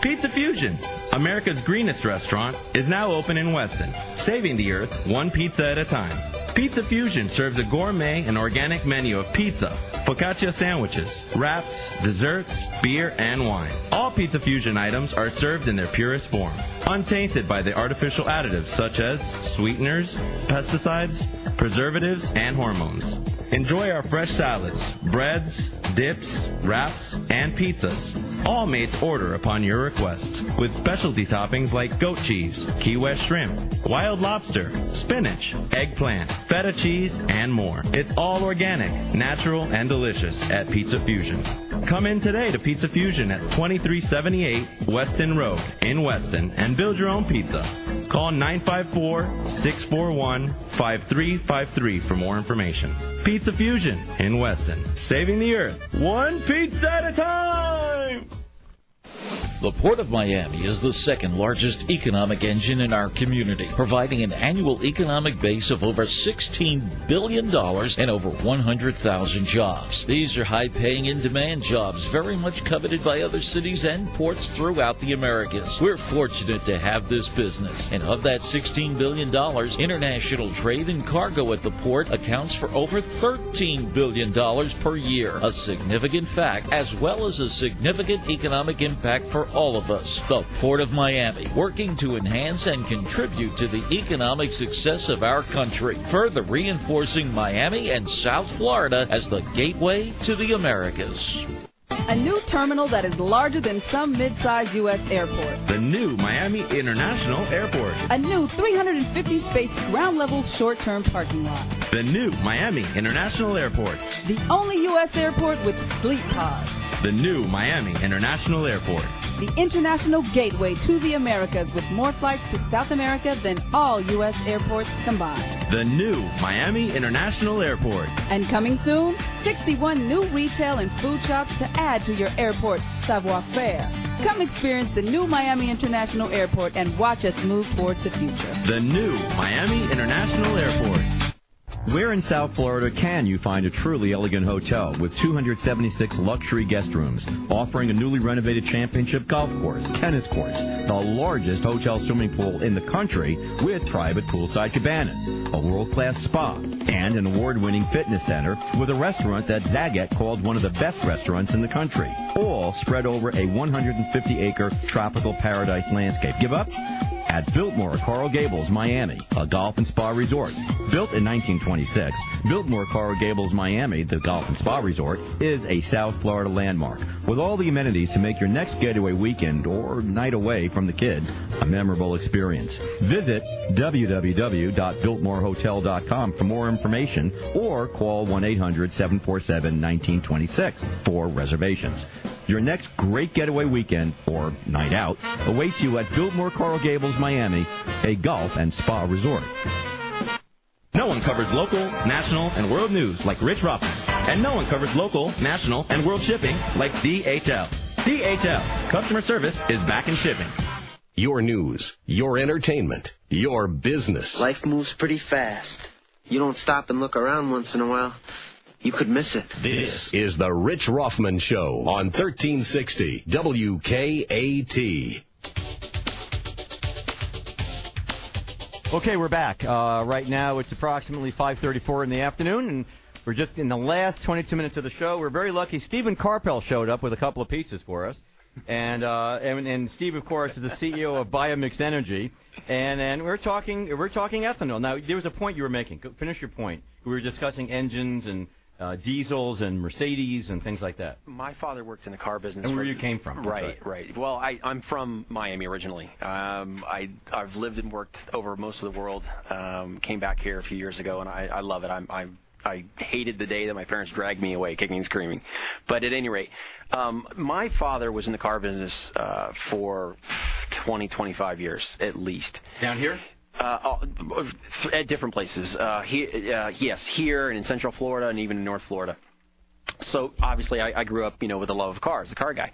Pizza Fusion, America's greenest restaurant, is now open in Weston, saving the earth one pizza at a time. Pizza Fusion serves a gourmet and organic menu of pizza, focaccia sandwiches, wraps, desserts, beer, and wine. All Pizza Fusion items are served in their purest form, untainted by the artificial additives such as sweeteners, pesticides, preservatives, and hormones. Enjoy our fresh salads, breads, dips, wraps, and pizzas. All made to order upon your request. With specialty toppings like goat cheese, Key West shrimp, wild lobster, spinach, eggplant, feta cheese, and more. It's all organic, natural, and delicious at Pizza Fusion. Come in today to Pizza Fusion at 2378 Weston Road in Weston and build your own pizza. Call 954-641-5353 for more information. Pizza Fusion in Weston, saving the earth one pizza at a time. The Port of Miami is the second largest economic engine in our community, providing an annual economic base of over $16 billion and over 100,000 jobs. These are high paying, in demand jobs, very much coveted by other cities and ports throughout the Americas. We're fortunate to have this business, and of that $16 billion, international trade and cargo at the port accounts for over $13 billion per year, a significant fact as well as a significant economic impact for all of us. The Port of Miami, working to enhance and contribute to the economic success of our country, further reinforcing Miami and South Florida as the gateway to the Americas. A new terminal that is larger than some mid-sized U.S. airports. The new Miami International Airport. A new 350 space ground level short-term parking lot. The new Miami International Airport. The only U.S. airport with sleep pods. The new Miami International Airport. The international gateway to the Americas with more flights to South America than all U.S. airports combined. The new Miami International Airport. And coming soon, 61 new retail and food shops to add to your airport savoir faire. Come experience the new Miami International Airport and watch us move towards the future. The new Miami International Airport. Where in South Florida can you find a truly elegant hotel with 276 luxury guest rooms, offering a newly renovated championship golf course, tennis courts, the largest hotel swimming pool in the country with private poolside cabanas, a world-class spa, and an award-winning fitness center with a restaurant that Zagat called one of the best restaurants in the country, all spread over a 150-acre tropical paradise landscape. Give up? At Biltmore Coral Gables, Miami, a golf and spa resort. Built in 1926, Biltmore Coral Gables, Miami, the golf and spa resort, is a South Florida landmark with all the amenities to make your next getaway weekend or night away from the kids a memorable experience. Visit www.biltmorehotel.com for more information or call 1-800-747-1926 for reservations. Your next great getaway weekend or night out awaits you at Biltmore Coral Gables, Miami, a golf and spa resort. No one covers local, national, and world news like Rich Rothman. And no one covers local, national, and world shipping like DHL. DHL. Customer service is back in shipping. Your news, your entertainment, your business. Life moves pretty fast. You don't stop and look around once in a while you could miss it. This is the Rich Rothman Show on 1360 WKAT. Okay, we're back. Uh, right now it's approximately 5:34 in the afternoon, and we're just in the last 22 minutes of the show. We're very lucky. Stephen Karpel showed up with a couple of pizzas for us. And, uh, and and Steve, of course, is the CEO of Biomix Energy, and and we're talking we're talking ethanol. Now there was a point you were making. Finish your point. We were discussing engines and uh, diesels and Mercedes and things like that. My father worked in the car business. And where you came from. Right, right, right, Well, I, I'm from Miami originally. Um, I, I've lived and worked over most of the world. Um, came back here a few years ago, and I, I love it. I'm, I'm I hated the day that my parents dragged me away, kicking and screaming. But at any rate, um, my father was in the car business uh, for 20, 25 years at least. Down here? Uh, at different places. Uh, he, uh, yes, here and in Central Florida and even in North Florida. So obviously, I, I grew up, you know, with a love of cars, a car guy.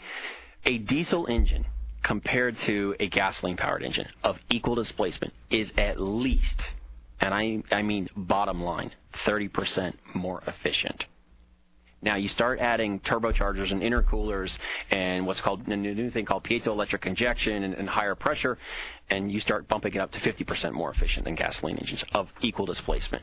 A diesel engine compared to a gasoline-powered engine of equal displacement is at least, and I, I mean bottom line, 30% more efficient. Now you start adding turbochargers and intercoolers and what's called a new thing called piezoelectric injection and, and higher pressure, and you start bumping it up to 50% more efficient than gasoline engines of equal displacement.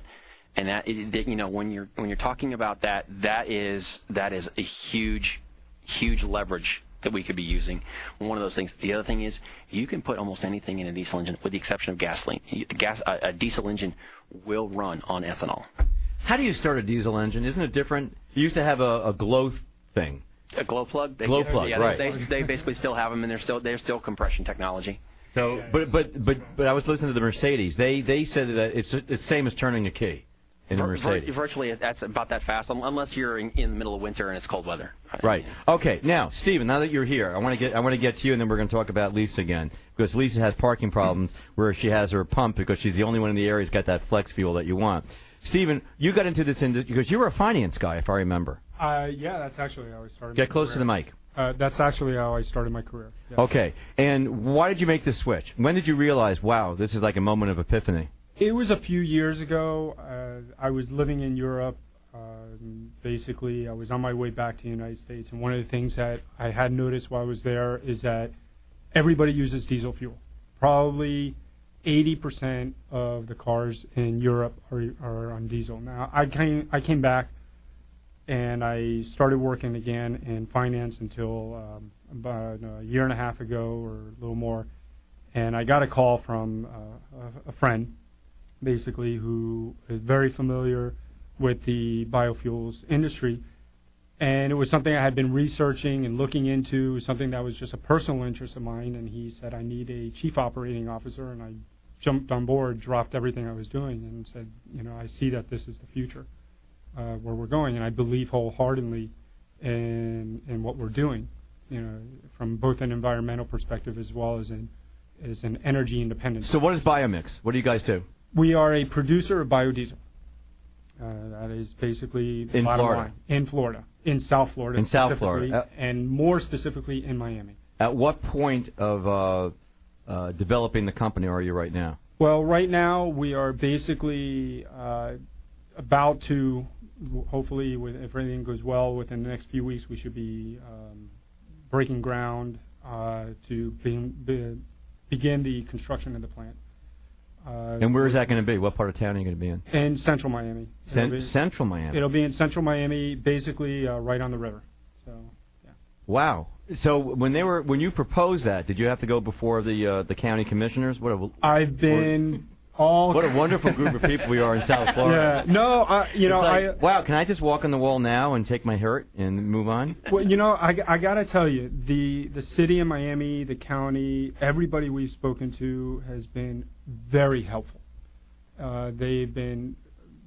And that, you know, when you're when you're talking about that, that is that is a huge, huge leverage that we could be using. One of those things. The other thing is you can put almost anything in a diesel engine, with the exception of gasoline. Gas, a, a diesel engine will run on ethanol. How do you start a diesel engine? Isn't it different? You used to have a, a glow thing. A glow plug. They, Glow plug, yeah, right. They, they, they basically still have them, and they're still they're still compression technology. So, but but but but I was listening to the Mercedes. They they said that it's it's the same as turning a key in a Vir- vir- Mercedes. virtually, that's about that fast, unless you're in, in the middle of winter and it's cold weather. Right. Okay. Now, Steven, now that you're here, I want to get I want to get to you, and then we're going to talk about Lisa again because Lisa has parking problems where she has her pump because she's the only one in the area who's got that flex fuel that you want. Steven, you got into this industry because you were a finance guy, if I remember. Uh, yeah, that's actually how I started. Get close to the mic. Uh, that's actually how I started my career. Yeah. Okay. And why did you make the switch? When did you realize, wow, this is like a moment of epiphany? It was a few years ago. Uh, I was living in Europe. Uh, basically, I was on my way back to the United States, and one of the things that I had noticed while I was there is that everybody uses diesel fuel. Probably 80% of the cars in Europe are, are on diesel. Now, I came I came back and I started working again in finance until um, about a year and a half ago or a little more. And I got a call from uh, a, a friend, basically, who is very familiar with the biofuels industry. And it was something I had been researching and looking into, something that was just a personal interest of mine. And he said, I need a chief operating officer. And I jumped on board, dropped everything I was doing, and said, you know, I see that this is the future uh, where we're going, and I believe wholeheartedly in in what we're doing, you know, from both an environmental perspective as well as in as an energy independence. So what is Biomix? What do you guys do? We are a producer of biodiesel. Uh, that is basically the In bottom Florida. line. In Florida, in South Florida, In South Florida. And more specifically in Miami. At what point of uh, uh, developing the company are you right now? Well, right now we are basically uh, about to, hopefully, with, if everything goes well, within the next few weeks, we should be um, breaking ground uh, to be, be, begin the construction of the plant. Uh, And where is that going to be? What part of town are you going to be in? In central Miami. Cen- It'll be- central Miami. It'll be in central Miami, basically uh, right on the river. So Yeah. Wow. So when they were when you proposed that, did you have to go before the uh, the county commissioners? What a I've been all. what a wonderful group of people we are in South Florida. Yeah. No, I, you know, like, I. wow, can I just walk on the wall now and take my hurt and move on? Well, you know, I, I gotta tell you, the the city of Miami, the county, everybody we've spoken to has been very helpful. Uh, they've been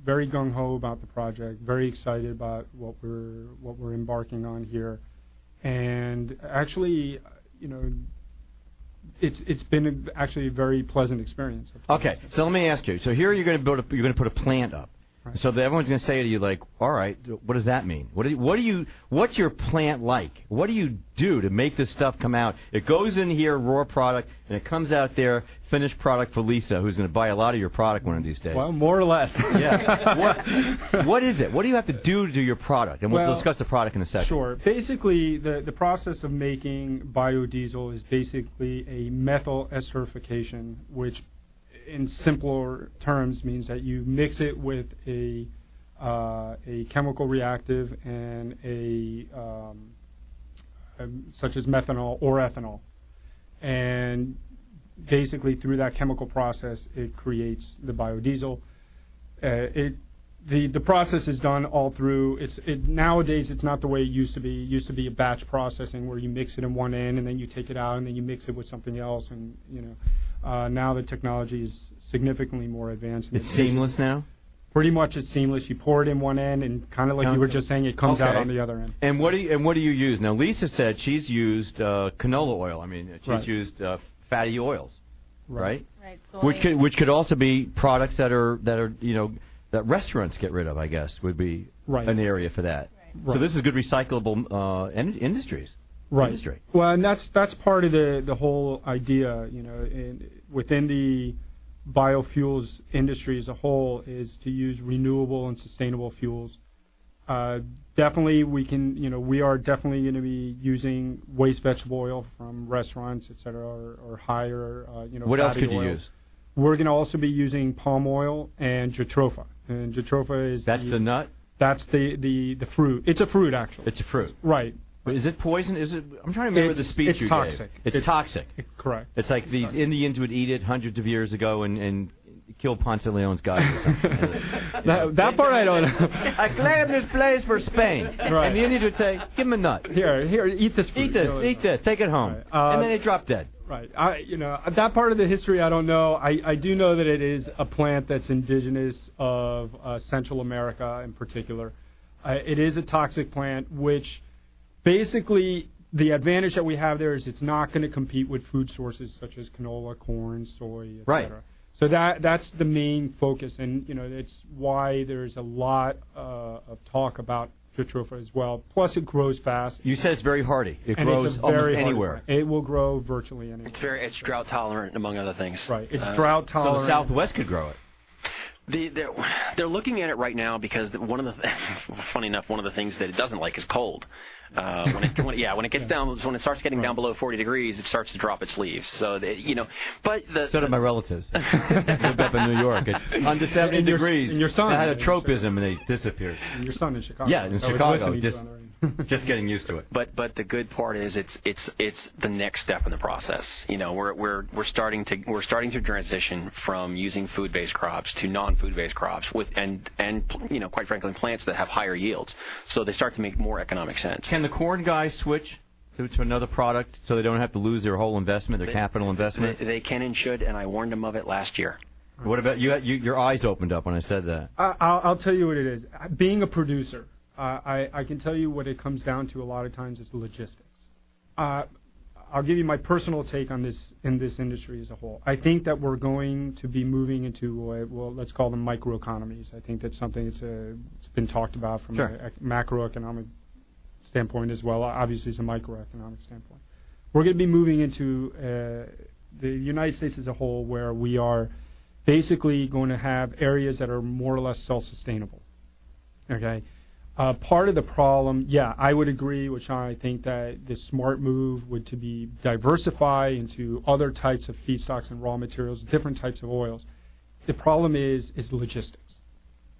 very gung ho about the project, very excited about what we're what we're embarking on here, and actually, you know, it's it's been actually a very pleasant experience. Okay, so let me ask you. So here you're going to build a, you're going to put a plant up. So that everyone's going to say to you like, all right, what does that mean? What do you, what do you what's your plant like? What do you do to make this stuff come out? It goes in here raw product and it comes out there finished product for Lisa, who's going to buy a lot of your product one of these days. Well, more or less. [laughs] yeah. What [laughs] what is it? What do you have to do to do your product? And we'll Well, discuss the product in a second. Sure. Basically, the, the process of making biodiesel is basically a methyl esterification, which in simpler terms means that you mix it with a uh, a chemical reactive and a um, um, such as methanol or ethanol, and basically through that chemical process it creates the biodiesel. Uh, it the the process is done all through. It's it nowadays it's not the way it used to be. It used to be a batch processing where you mix it in one end and then you take it out and then you mix it with something else and you know. Uh, now the technology is significantly more advanced. It's seamless now. Pretty much it's seamless. You pour it in one end and kind of like you were just saying, it comes out on the other end. And what do you and what do you use? Now Lisa said she's used uh, canola oil. I mean, she's Right. used uh, fatty oils, right? Right. So Which could which could also be products that are that are you know that restaurants get rid of. I guess would be Right. an area for that. So this is good recyclable uh, in- industries. right. Industry. Well, and that's that's part of the the whole idea, you know, in, within the biofuels industry as a whole is to use renewable and sustainable fuels. Uh, definitely, we can, you know, we are definitely going to be using waste vegetable oil from restaurants, et cetera, or, or higher, uh, you know. What else could you use? We're going to also be using palm oil and jatropha. And jatropha is That's the nut. That's the the the fruit. It's a fruit actually. It's a fruit. Right. But is it poison? Is it? I'm trying to remember the speech it's you toxic. gave. It's, It's- toxic. Correct. It's like these Indians would eat it hundreds of years ago and, and kill Ponce Leon's guy or something. [laughs] That, that part I don't know. [laughs] I claim this place for Spain. Right. And the Indians would say, give him a nut. Here, here, eat this. Fruit. Eat this, eat this, take it home. Uh, and then they drop dead. Right. I, you know, that part of the history I don't know. I, I do know that it is a plant that's indigenous of uh, Central America in particular. Uh, it is a toxic plant, which basically the advantage that we have there is it's not going to compete with food sources such as canola, corn, soy, et Right. cetera. So that that's the main focus, and you know it's why there's a lot uh, of talk about jatropha as well. Plus, it grows fast. You said it's very hardy. It and grows it's a almost very hardy anywhere. It will grow virtually anywhere. It's very it's drought tolerant among other things. Right. It's Uh, drought tolerant. So the Southwest could grow it. The, they're, they're looking at it right now because the- one of the th- [laughs] funny enough one of the things that it doesn't like is cold. Uh, when it, when, yeah, when it gets down, when it starts getting down below 40 degrees, it starts to drop its leaves. So they, you know, but the So did my relatives. [laughs] Lived up in New York. It, [laughs] under 70 And your- degrees. and your son. I had a tropism and they disappeared. And your son in Chicago. Yeah, in I Chicago. Just, you on the radio. just getting used to it. But but the good part is it's it's it's the next step in the process. You know, we're we're we're starting to we're starting to transition from using food-based crops to non-food-based crops with and and you know, quite frankly, plants that have higher yields. So they start to make more economic sense. Can the corn guys switch to, to another product so they don't have to lose their whole investment, their capital They, investment? they can and should, and I warned them of it last year. What about you, you? Your eyes opened up when I said that. I, I'll, I'll tell you what it is. Being a producer, uh, I, I can tell you what it comes down to a lot of times is logistics. Uh, I'll give you my personal take on this in this industry as a whole. I think that we're going to be moving into well, let's call them microeconomies. I think that's something that's uh, it's been talked about from Sure. a, a macroeconomic standpoint as well. Obviously, it's a microeconomic standpoint. We're going to be moving into uh, the United States as a whole, where we are basically going to have areas that are more or less self-sustainable. Okay. Uh, part of the problem, yeah, I would agree with Sean. I think that the smart move would to be diversify into other types of feedstocks and raw materials, different types of oils. The problem is is logistics.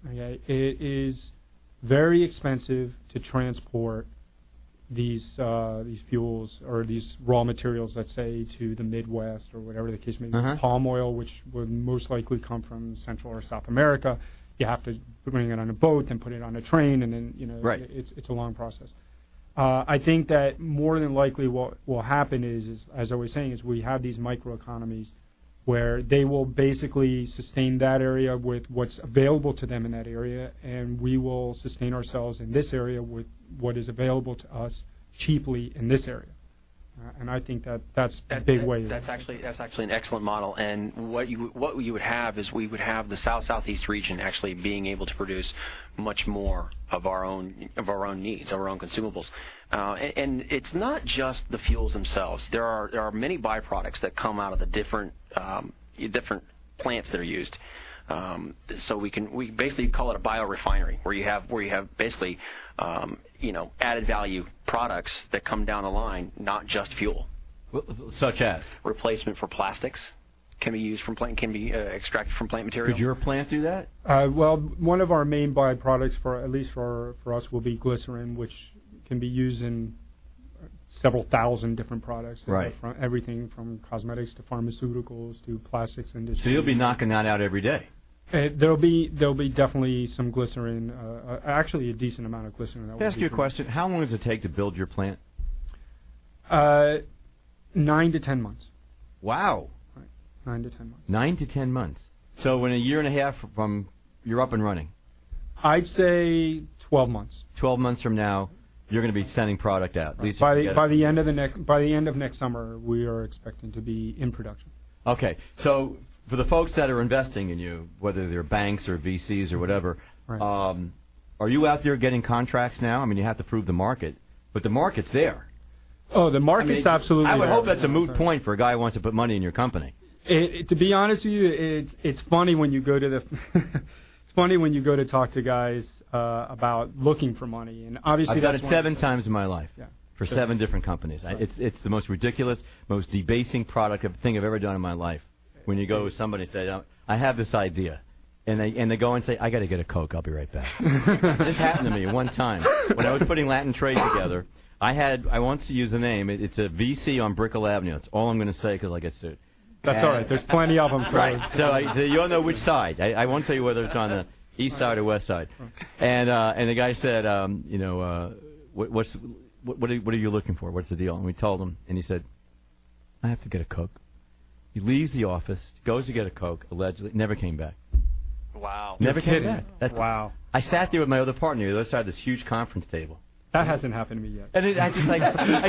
Okay, it is very expensive to transport these uh, these fuels or these raw materials, let's say, to the Midwest or whatever the case may be. Uh-huh. Palm oil, which would most likely come from Central or South America, you have to bring it on a boat, then put it on a train, and then you know Right. it's it's a long process. Uh, I think that more than likely what will happen is, is, as I was saying, is we have these microeconomies where they will basically sustain that area with what's available to them in that area, and we will sustain ourselves in this area with what is available to us cheaply in this area. Uh, and I think that that's a big way. That's actually that's actually an excellent model. And what you what you would have is we would have the south southeast region actually being able to produce much more of our own of our own needs, of our own consumables. Uh, and, and it's not just the fuels themselves. There are there are many byproducts that come out of the different um, different plants that are used. Um, so we can we basically call it a biorefinery where you have where you have basically um, you know added value products that come down the line, not just fuel Such as? replacement for plastics can be used from plant can be uh, extracted from plant material. Could your plant do that? Uh, well, one of our main byproducts for at least for for us will be glycerin, which can be used in several thousand different products. Right. From everything from cosmetics to pharmaceuticals to plastics industry. So you'll be knocking that out every day. Uh, there'll be there'll be definitely some glycerin, uh, uh, actually a decent amount of glycerin. That Can I ask you a question? How long does it take to build your plant? Uh, nine to ten months. Wow. Nine to ten months. Nine to ten months. So in a year and a half from you're up and running. I'd say twelve months. Twelve months from now, you're going to be sending product out. At least By the by it. the end of the next by the end of next summer, we are expecting to be in production. Okay, so for the folks that are investing in you, whether they're banks or VCs or whatever, um, are you out there getting contracts now? I mean, you have to prove the market, but the market's there. Oh, the market's I mean, absolutely. I would there. hope that's a moot point for a guy who wants to put money in your company. It, it- to be honest with you, it's it's funny when you go to the. [laughs] it's funny when you go to talk to guys uh, about looking for money, and obviously I've done it seven times in my life Yeah. for Sure. seven different companies. I, it's it's the most ridiculous, most debasing product of thing I've ever done in my life. When you go with somebody and say, "I have this idea," and they and they go and say, "I got to get a coke. I'll be right back." [laughs] this happened to me one time when I was putting Latin Trade together. I had I want to use the name. It, it's a VC on Brickell Avenue. That's all I'm going to say because I get sued. That's all right. There's plenty of them. So Right. So, I, so you all know which side. I, I won't tell you whether it's on the east side or west side. And uh, and the guy said, um, you know, uh, what, what's what, what are, what are you looking for? What's the deal? And we told him, and he said, I have to get a coke. He leaves the office, goes to get a coke, allegedly, never came back. Wow. Never You're came kidding. back. That- Wow. I sat there with my other partner, the other side of this huge conference table. That hasn't happened to me yet. And it, I just like, I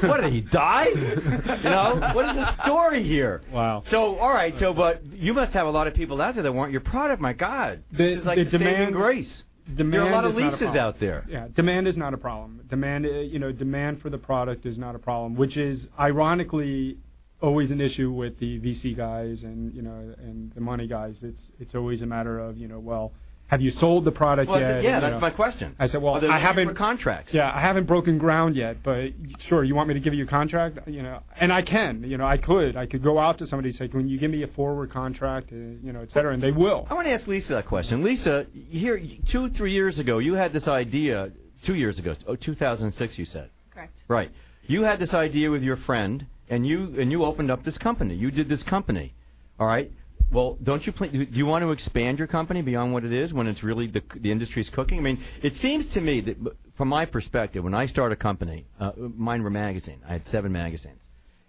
said, what did he die? You know, what is the story here? Wow. So, all right, so, but you must have a lot of people out there that want your product. My God, this is like the the saving demand- grace. Demand there are a lot of is not a leases out there. Yeah, demand is not a problem. Demand, uh, you know, demand for the product is not a problem, which is ironically always an issue with the VC guys and you know and the money guys. It's it's always a matter of you know, well, have you sold the product Well, yet? said, yeah, You that's know. my question. I said, well, Are they I haven't contracts. Yeah, I haven't broken ground yet, but sure, you want me to give you a contract? You know, and I can. You know, I could. I could go out to somebody and say, can you give me a forward contract? Uh, you know, et cetera, and they will. I want to ask Lisa that question. Lisa, here two, three years ago, you had this idea. Two years ago, oh, 2006, you said. Correct. Right. You had this idea with your friend, and you and you opened up this company. You did this company. All right. Well, don't you plan, do you want to expand your company beyond what it is when it's really the the industry's cooking? I mean, it seems to me that from my perspective, when I start a company, uh, mine were magazine. I had seven magazines.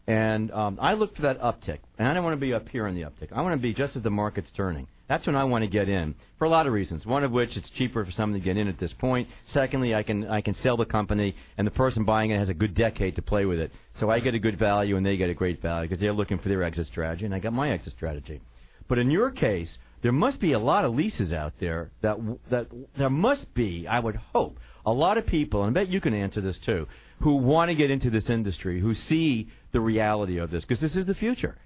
And um, I look for that uptick, and I don't want to be up here on the uptick. I want to be just as the market's turning. That's when I want to get in for a lot of reasons. One of which it's cheaper for someone to get in at this point. Secondly, I can I can sell the company, and the person buying it has a good decade to play with it. So I get a good value, and they get a great value because they're looking for their exit strategy, and I got my exit strategy. But in your case, there must be a lot of leases out there that that there must be, I would hope, a lot of people, and I bet you can answer this too, who want to get into this industry, who see the reality of this, because this is the future.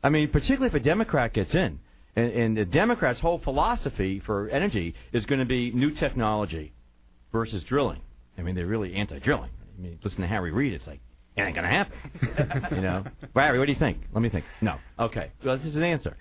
I mean, particularly if a Democrat gets in, and, and the Democrats' whole philosophy for energy is going to be new technology versus drilling. I mean, they're really anti-drilling. I mean, listen to Harry Reid, it's like it ain't going to happen. you know, [laughs] Barry, what do you think? Let me think. No. Okay. Well, this is an answer.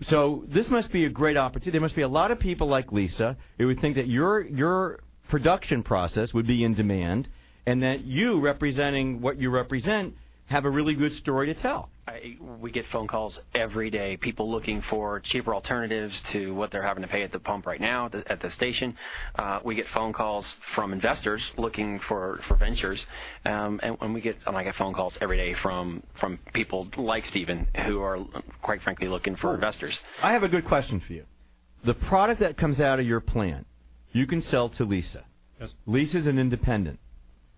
So this must be a great opportunity. There must be a lot of people like Lisa who would think that your your production process would be in demand, and that you, representing what you represent, have a really good story to tell. I, we get phone calls every day, people looking for cheaper alternatives to what they're having to pay at the pump right now at the, at the station. Uh, we get phone calls from investors looking for, for ventures, um, and, and we get and I get phone calls every day from from people like Stephen who are quite frankly looking for investors. I have a good question for you. The product that comes out of your plant, you can sell to Lisa. Yes. Lisa's an independent.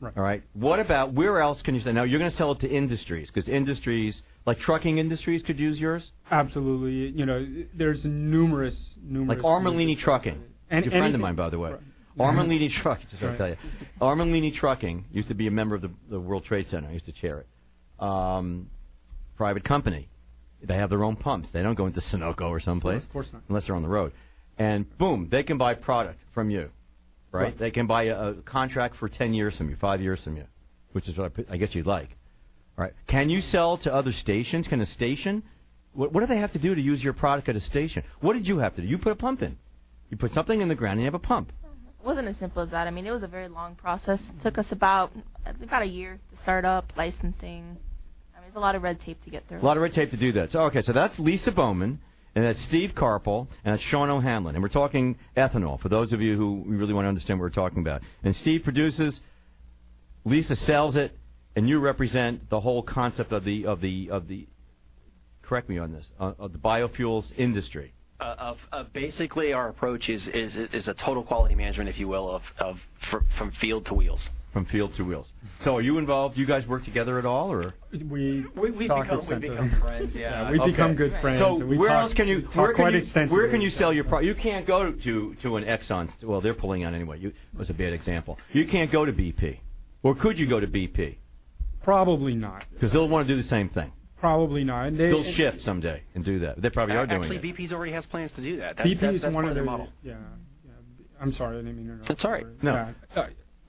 Right. All right. What about where else can you sell? Now you're going to sell it to industries because industries like trucking industries could use yours. Absolutely. You know, there's numerous, numerous. Like Armellini Trucking. And- Your friend of mine, by the way. Right. Armellini Truck. [laughs] Just to tell you, Armellini Trucking used to be a member of the, the World Trade Center. I used to chair it. Um, private company. They have their own pumps. They don't go into Sunoco or someplace. Of course not. Unless they're on the road. And boom, they can buy product from you. Right? Right. They can buy a, a contract for 10 years from you, five years from you, which is what I, I guess you'd like. All right. Can you sell to other stations? Can a station? What, what do they have to do to use your product at a station? What did you have to do? You put a pump in. You put something in the ground and you have a pump. It wasn't as simple as that. I mean, it was a very long process. It took us about about a year to start up, licensing. I mean, there's a lot of red tape to get through. A lot of red tape to do that. So okay, so that's Lisa Bowman, and that's Steve Karpel, and that's Sean O'Hanlon, and we're talking ethanol for those of you who really want to understand what we're talking about. And Steve produces, Lisa sells it, and you represent the whole concept of the of the of the. Correct me on this. Uh, of the biofuels industry. Uh, of, of basically our approach is, is is a total quality management, if you will, of of fr- from field to wheels. From field to wheels. So are you involved? You guys work together at all, or? We We, we talk become we extensively. become friends. Yeah. Yeah, we Okay. become good friends. So we where talk- else can you talk where can quite you, extensively. where can you sell your product? You can't go to to an Exxon. Well, they're pulling out anyway. You was a bad example. You can't go to BP, or could you go to BP? Probably not. Because they'll want to do the same thing. Probably not. And they, They'll and shift someday and do that. They probably are doing Actually, it. BP's already has plans to do that. that BP that- is that's one part of their the model. Yeah, yeah. I'm sorry, I didn't mean to interrupt. That's all right. No. Yeah. Uh,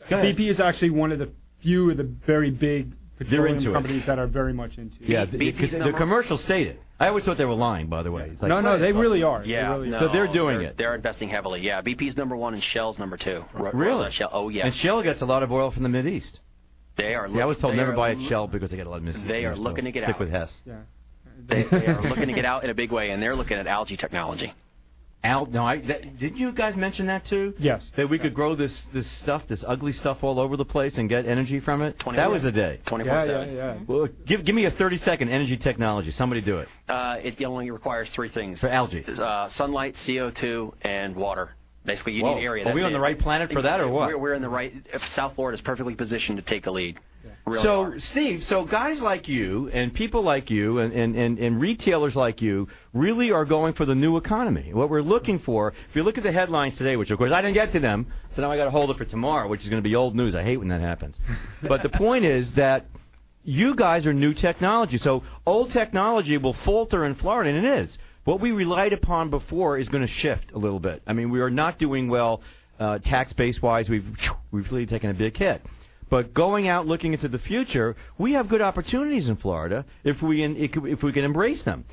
BP is actually one of the few of the very big petroleum into it. companies that are very much into it. Yeah, BP's because the number- commercials state it. I always thought they were lying, by the way. It's like, no, no, they really are. They Yeah, really no, are. So they're doing they're, it. They're investing heavily. Yeah, BP's number one and Shell's number two. R- Really? Shell. Oh yeah. And Shell gets a lot of oil from the Mid East. they are. Yeah, I was told they never are buy at loo- Shell because they get a lot of Mid They are looking to get Stick out. with Hess. Yeah. They, they are looking to get out in a big way, and they're looking at algae technology. Al, no, I that, didn't you guys mention that too? Yes. That we could grow this this stuff, this ugly stuff, all over the place and get energy from it. 24 That was a day. 24 7. yeah. Well, give give me a 30 second energy technology. Somebody do it Uh, it only requires three things: for algae. uh, sunlight, CO2, and water. Basically, you Whoa. need area. Are we That's on the right planet for that, or what? We're, we're in the right. If South Florida is perfectly positioned to take the lead. Really so, are. Steve, so guys like you and people like you and, and, and, and retailers like you really are going for the new economy. What we're looking for, if you look at the headlines today, which of course I didn't get to them, so now I got to hold it for tomorrow, which is going to be old news. I hate when that happens. [laughs] but the point is that you guys are new technology. So old technology will falter in Florida, and it is. What we relied upon before is going to shift a little bit. I mean, we are not doing well uh, tax base wise. We've we've really taken a big hit. But going out looking into the future, we have good opportunities in Florida if we in, if we can embrace them.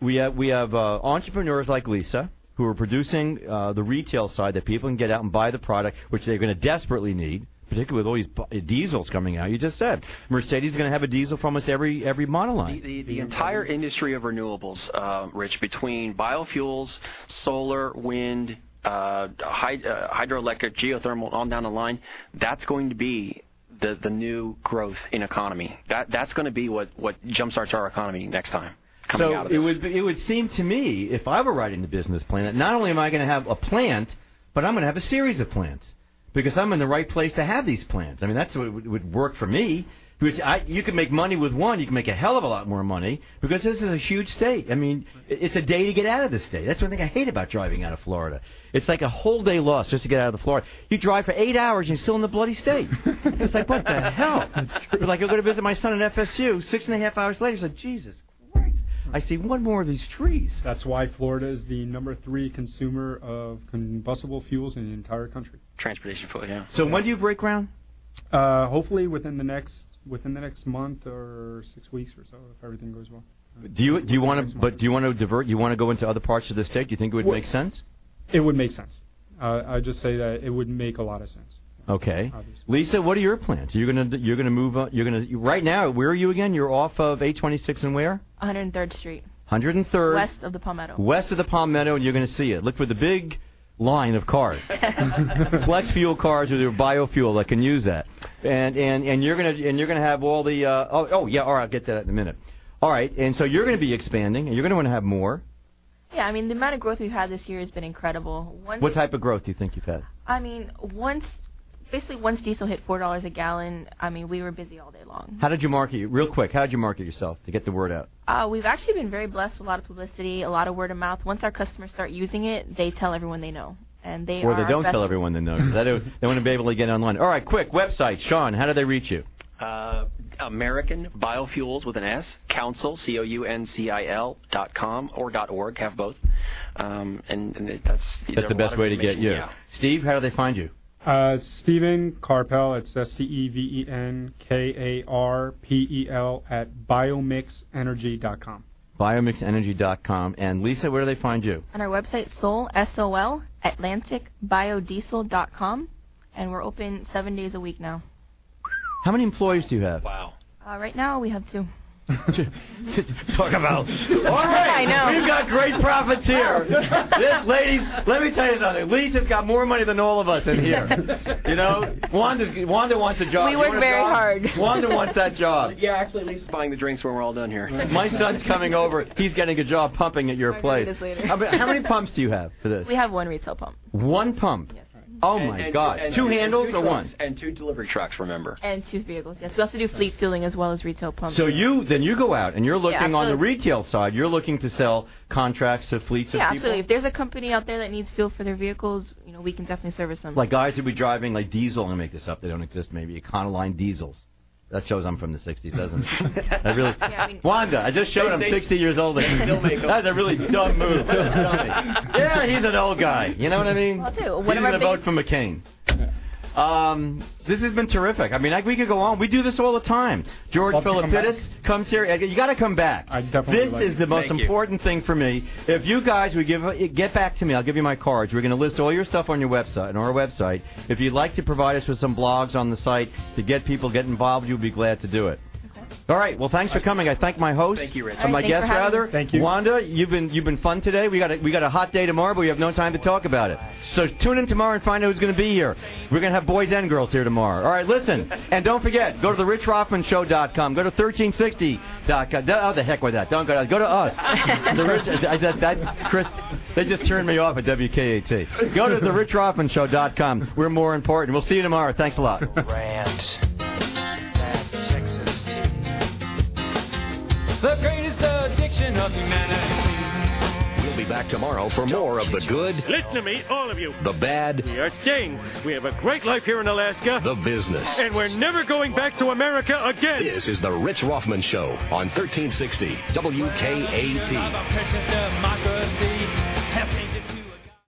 We have we have uh, entrepreneurs like Lisa who are producing uh, the retail side that people can get out and buy the product, which they're going to desperately need, particularly with all these bu- diesels coming out. You just said Mercedes is going to have a diesel from almost every every model line. The, the entire industry of renewables, uh, Rich, between biofuels, solar, wind, uh, uh, hydroelectric, geothermal, on down the line, that's going to be the, the new growth in economy. That that's going to be what what jumpstarts our economy next time. So it would it would seem to me, if I were writing the business plan, that not only am I going to have a plant, but I'm going to have a series of plants because I'm in the right place to have these plants. I mean, that's what would work for me. Because I, you can make money with one, you can make a hell of a lot more money because this is a huge state. I mean, it's a day to get out of the state. That's one thing I hate about driving out of Florida. It's like a whole day lost just to get out of the Florida. You drive for eight hours and you're still in the bloody state. [laughs] it's like what the hell? [laughs] But like I go to visit my son at FSU, six and a half hours later, it's like Jesus Christ. I see one more of these trees. That's why Florida is the number three consumer of combustible fuels in the entire country. transportation fuel, yeah. So when do you break ground? Uh, hopefully within the next within the next month or six weeks or so, if everything goes well. Do you do you want to? But do you want to divert? You want to go into other parts of the state? Do you think it would Well- make sense? It would make sense. Uh, I just say that it would make a lot of sense. Okay. Obviously. Lisa, what are your plans? You're gonna you're gonna move. On, you're gonna right now. Where are you again? You're off of 826 and where? 103rd Street, 103rd. west of the Palmetto. West of the Palmetto, and you're gonna see it. Look for the big line of cars, [laughs] flex fuel cars with your biofuel that can use that. And and and you're gonna and you're gonna have all the. Uh, oh oh yeah. All right. I'll get to that in a minute. All right. And so you're gonna be expanding, and you're gonna want to have more. Yeah, I mean the amount of growth we've had this year has been incredible. Once, What type of growth do you think you've had? I mean, once basically once diesel hit four dollars a gallon, I mean we were busy all day long. How did you market? Real quick, how did you market yourself to get the word out? Uh, we've actually been very blessed with a lot of publicity, a lot of word of mouth. Once our customers start using it, they tell everyone they know, and they or are they don't tell everyone they know because they, they want to be able to get online. All right, quick website, Sean. How do they reach you? Uh, American Biofuels with an S, Council, C-O-U-N-C-I-L dot com or dot org, have both. Um, and, and that's That's the best way to get you. Yeah. Steve, how do they find you? Uh, Stephen Karpel, it's S T E V E N K A R P E L at biomixenergy.com. Biomixenergy.com. And Lisa, where do they find you? On our website, Sol S O L AtlanticBiodiesel.com, and we're open seven days a week now. How many employees do you have? Wow. Uh, right now we have two. [laughs] Talk about. All right, I know. we've got great profits here. [laughs] this, ladies, let me tell you something. Lisa's got more money than all of us in here. You know, Wanda's, Wanda wants a job. We You work want a very job? hard. Wanda wants that job. Yeah, actually, Lisa's buying the drinks when we're all done here. [laughs] My son's coming over. He's getting a job pumping at your place. this later. How, many- how many pumps do you have for this? We have one retail pump One pump. Yes. Oh And- my and God! and two and handles two or one? And two delivery trucks, remember. and two vehicles. Yes, we also do fleet fueling as well as retail pumps. So you then you go out and you're looking on the retail side. You're looking to sell contracts to fleets of yeah, people. absolutely. If there's a company out there that needs fuel for their vehicles, you know, we can definitely service them. Like guys who be driving like diesel. I'm gonna make this up. They don't exist. Maybe Econoline diesels. That shows I'm from the 60s, doesn't it? I [laughs] really. Yeah, I mean- Wanda, I just showed They- I'm 60 years old. still make [laughs] 'em. That's a really dumb move. [laughs] yeah, he's an old guy. You know what I mean? I'll do. One He's of our gonna vote for McCain. Um, this has been terrific. I mean, I, we could go on. We do this all the time. George Love to come Philippidis comes here. You got to come back. I definitely This like is it. the most Thank you. important thing for me. If you guys would give get back to me, I'll give you my cards. We're going to list all your stuff on your website, on our website. If you'd like to provide us with some blogs on the site to get people get involved, you'd be glad to do it. All right. Well, thanks for coming. I thank my host. Thank you, Rich. Uh, my All right, guest for having rather. us. Thank you. Wanda, you've been you've been fun today. We got a, we got a hot day tomorrow, but we have no time to talk about it. So tune in tomorrow and find out who's going to be here. We're going to have boys and girls here tomorrow. All right, listen. And don't forget, go to the richrothmanshow.com. Go to 1360.com. Oh, the heck with that. Don't go to Go to us. [laughs] the Rich, I, that, that, Chris, they just turned me off at WKAT. Go to the richrothmanshow.com. We're more important. We'll see you tomorrow. Thanks a lot. Rant. The greatest addiction of humanity. We'll be back tomorrow for more of the good, Listen to me, all of you. the bad, We are staying. We have a great life here in Alaska. the business. And we're never going back to America again. This is the Rich Rothman Show on 1360 WKAT.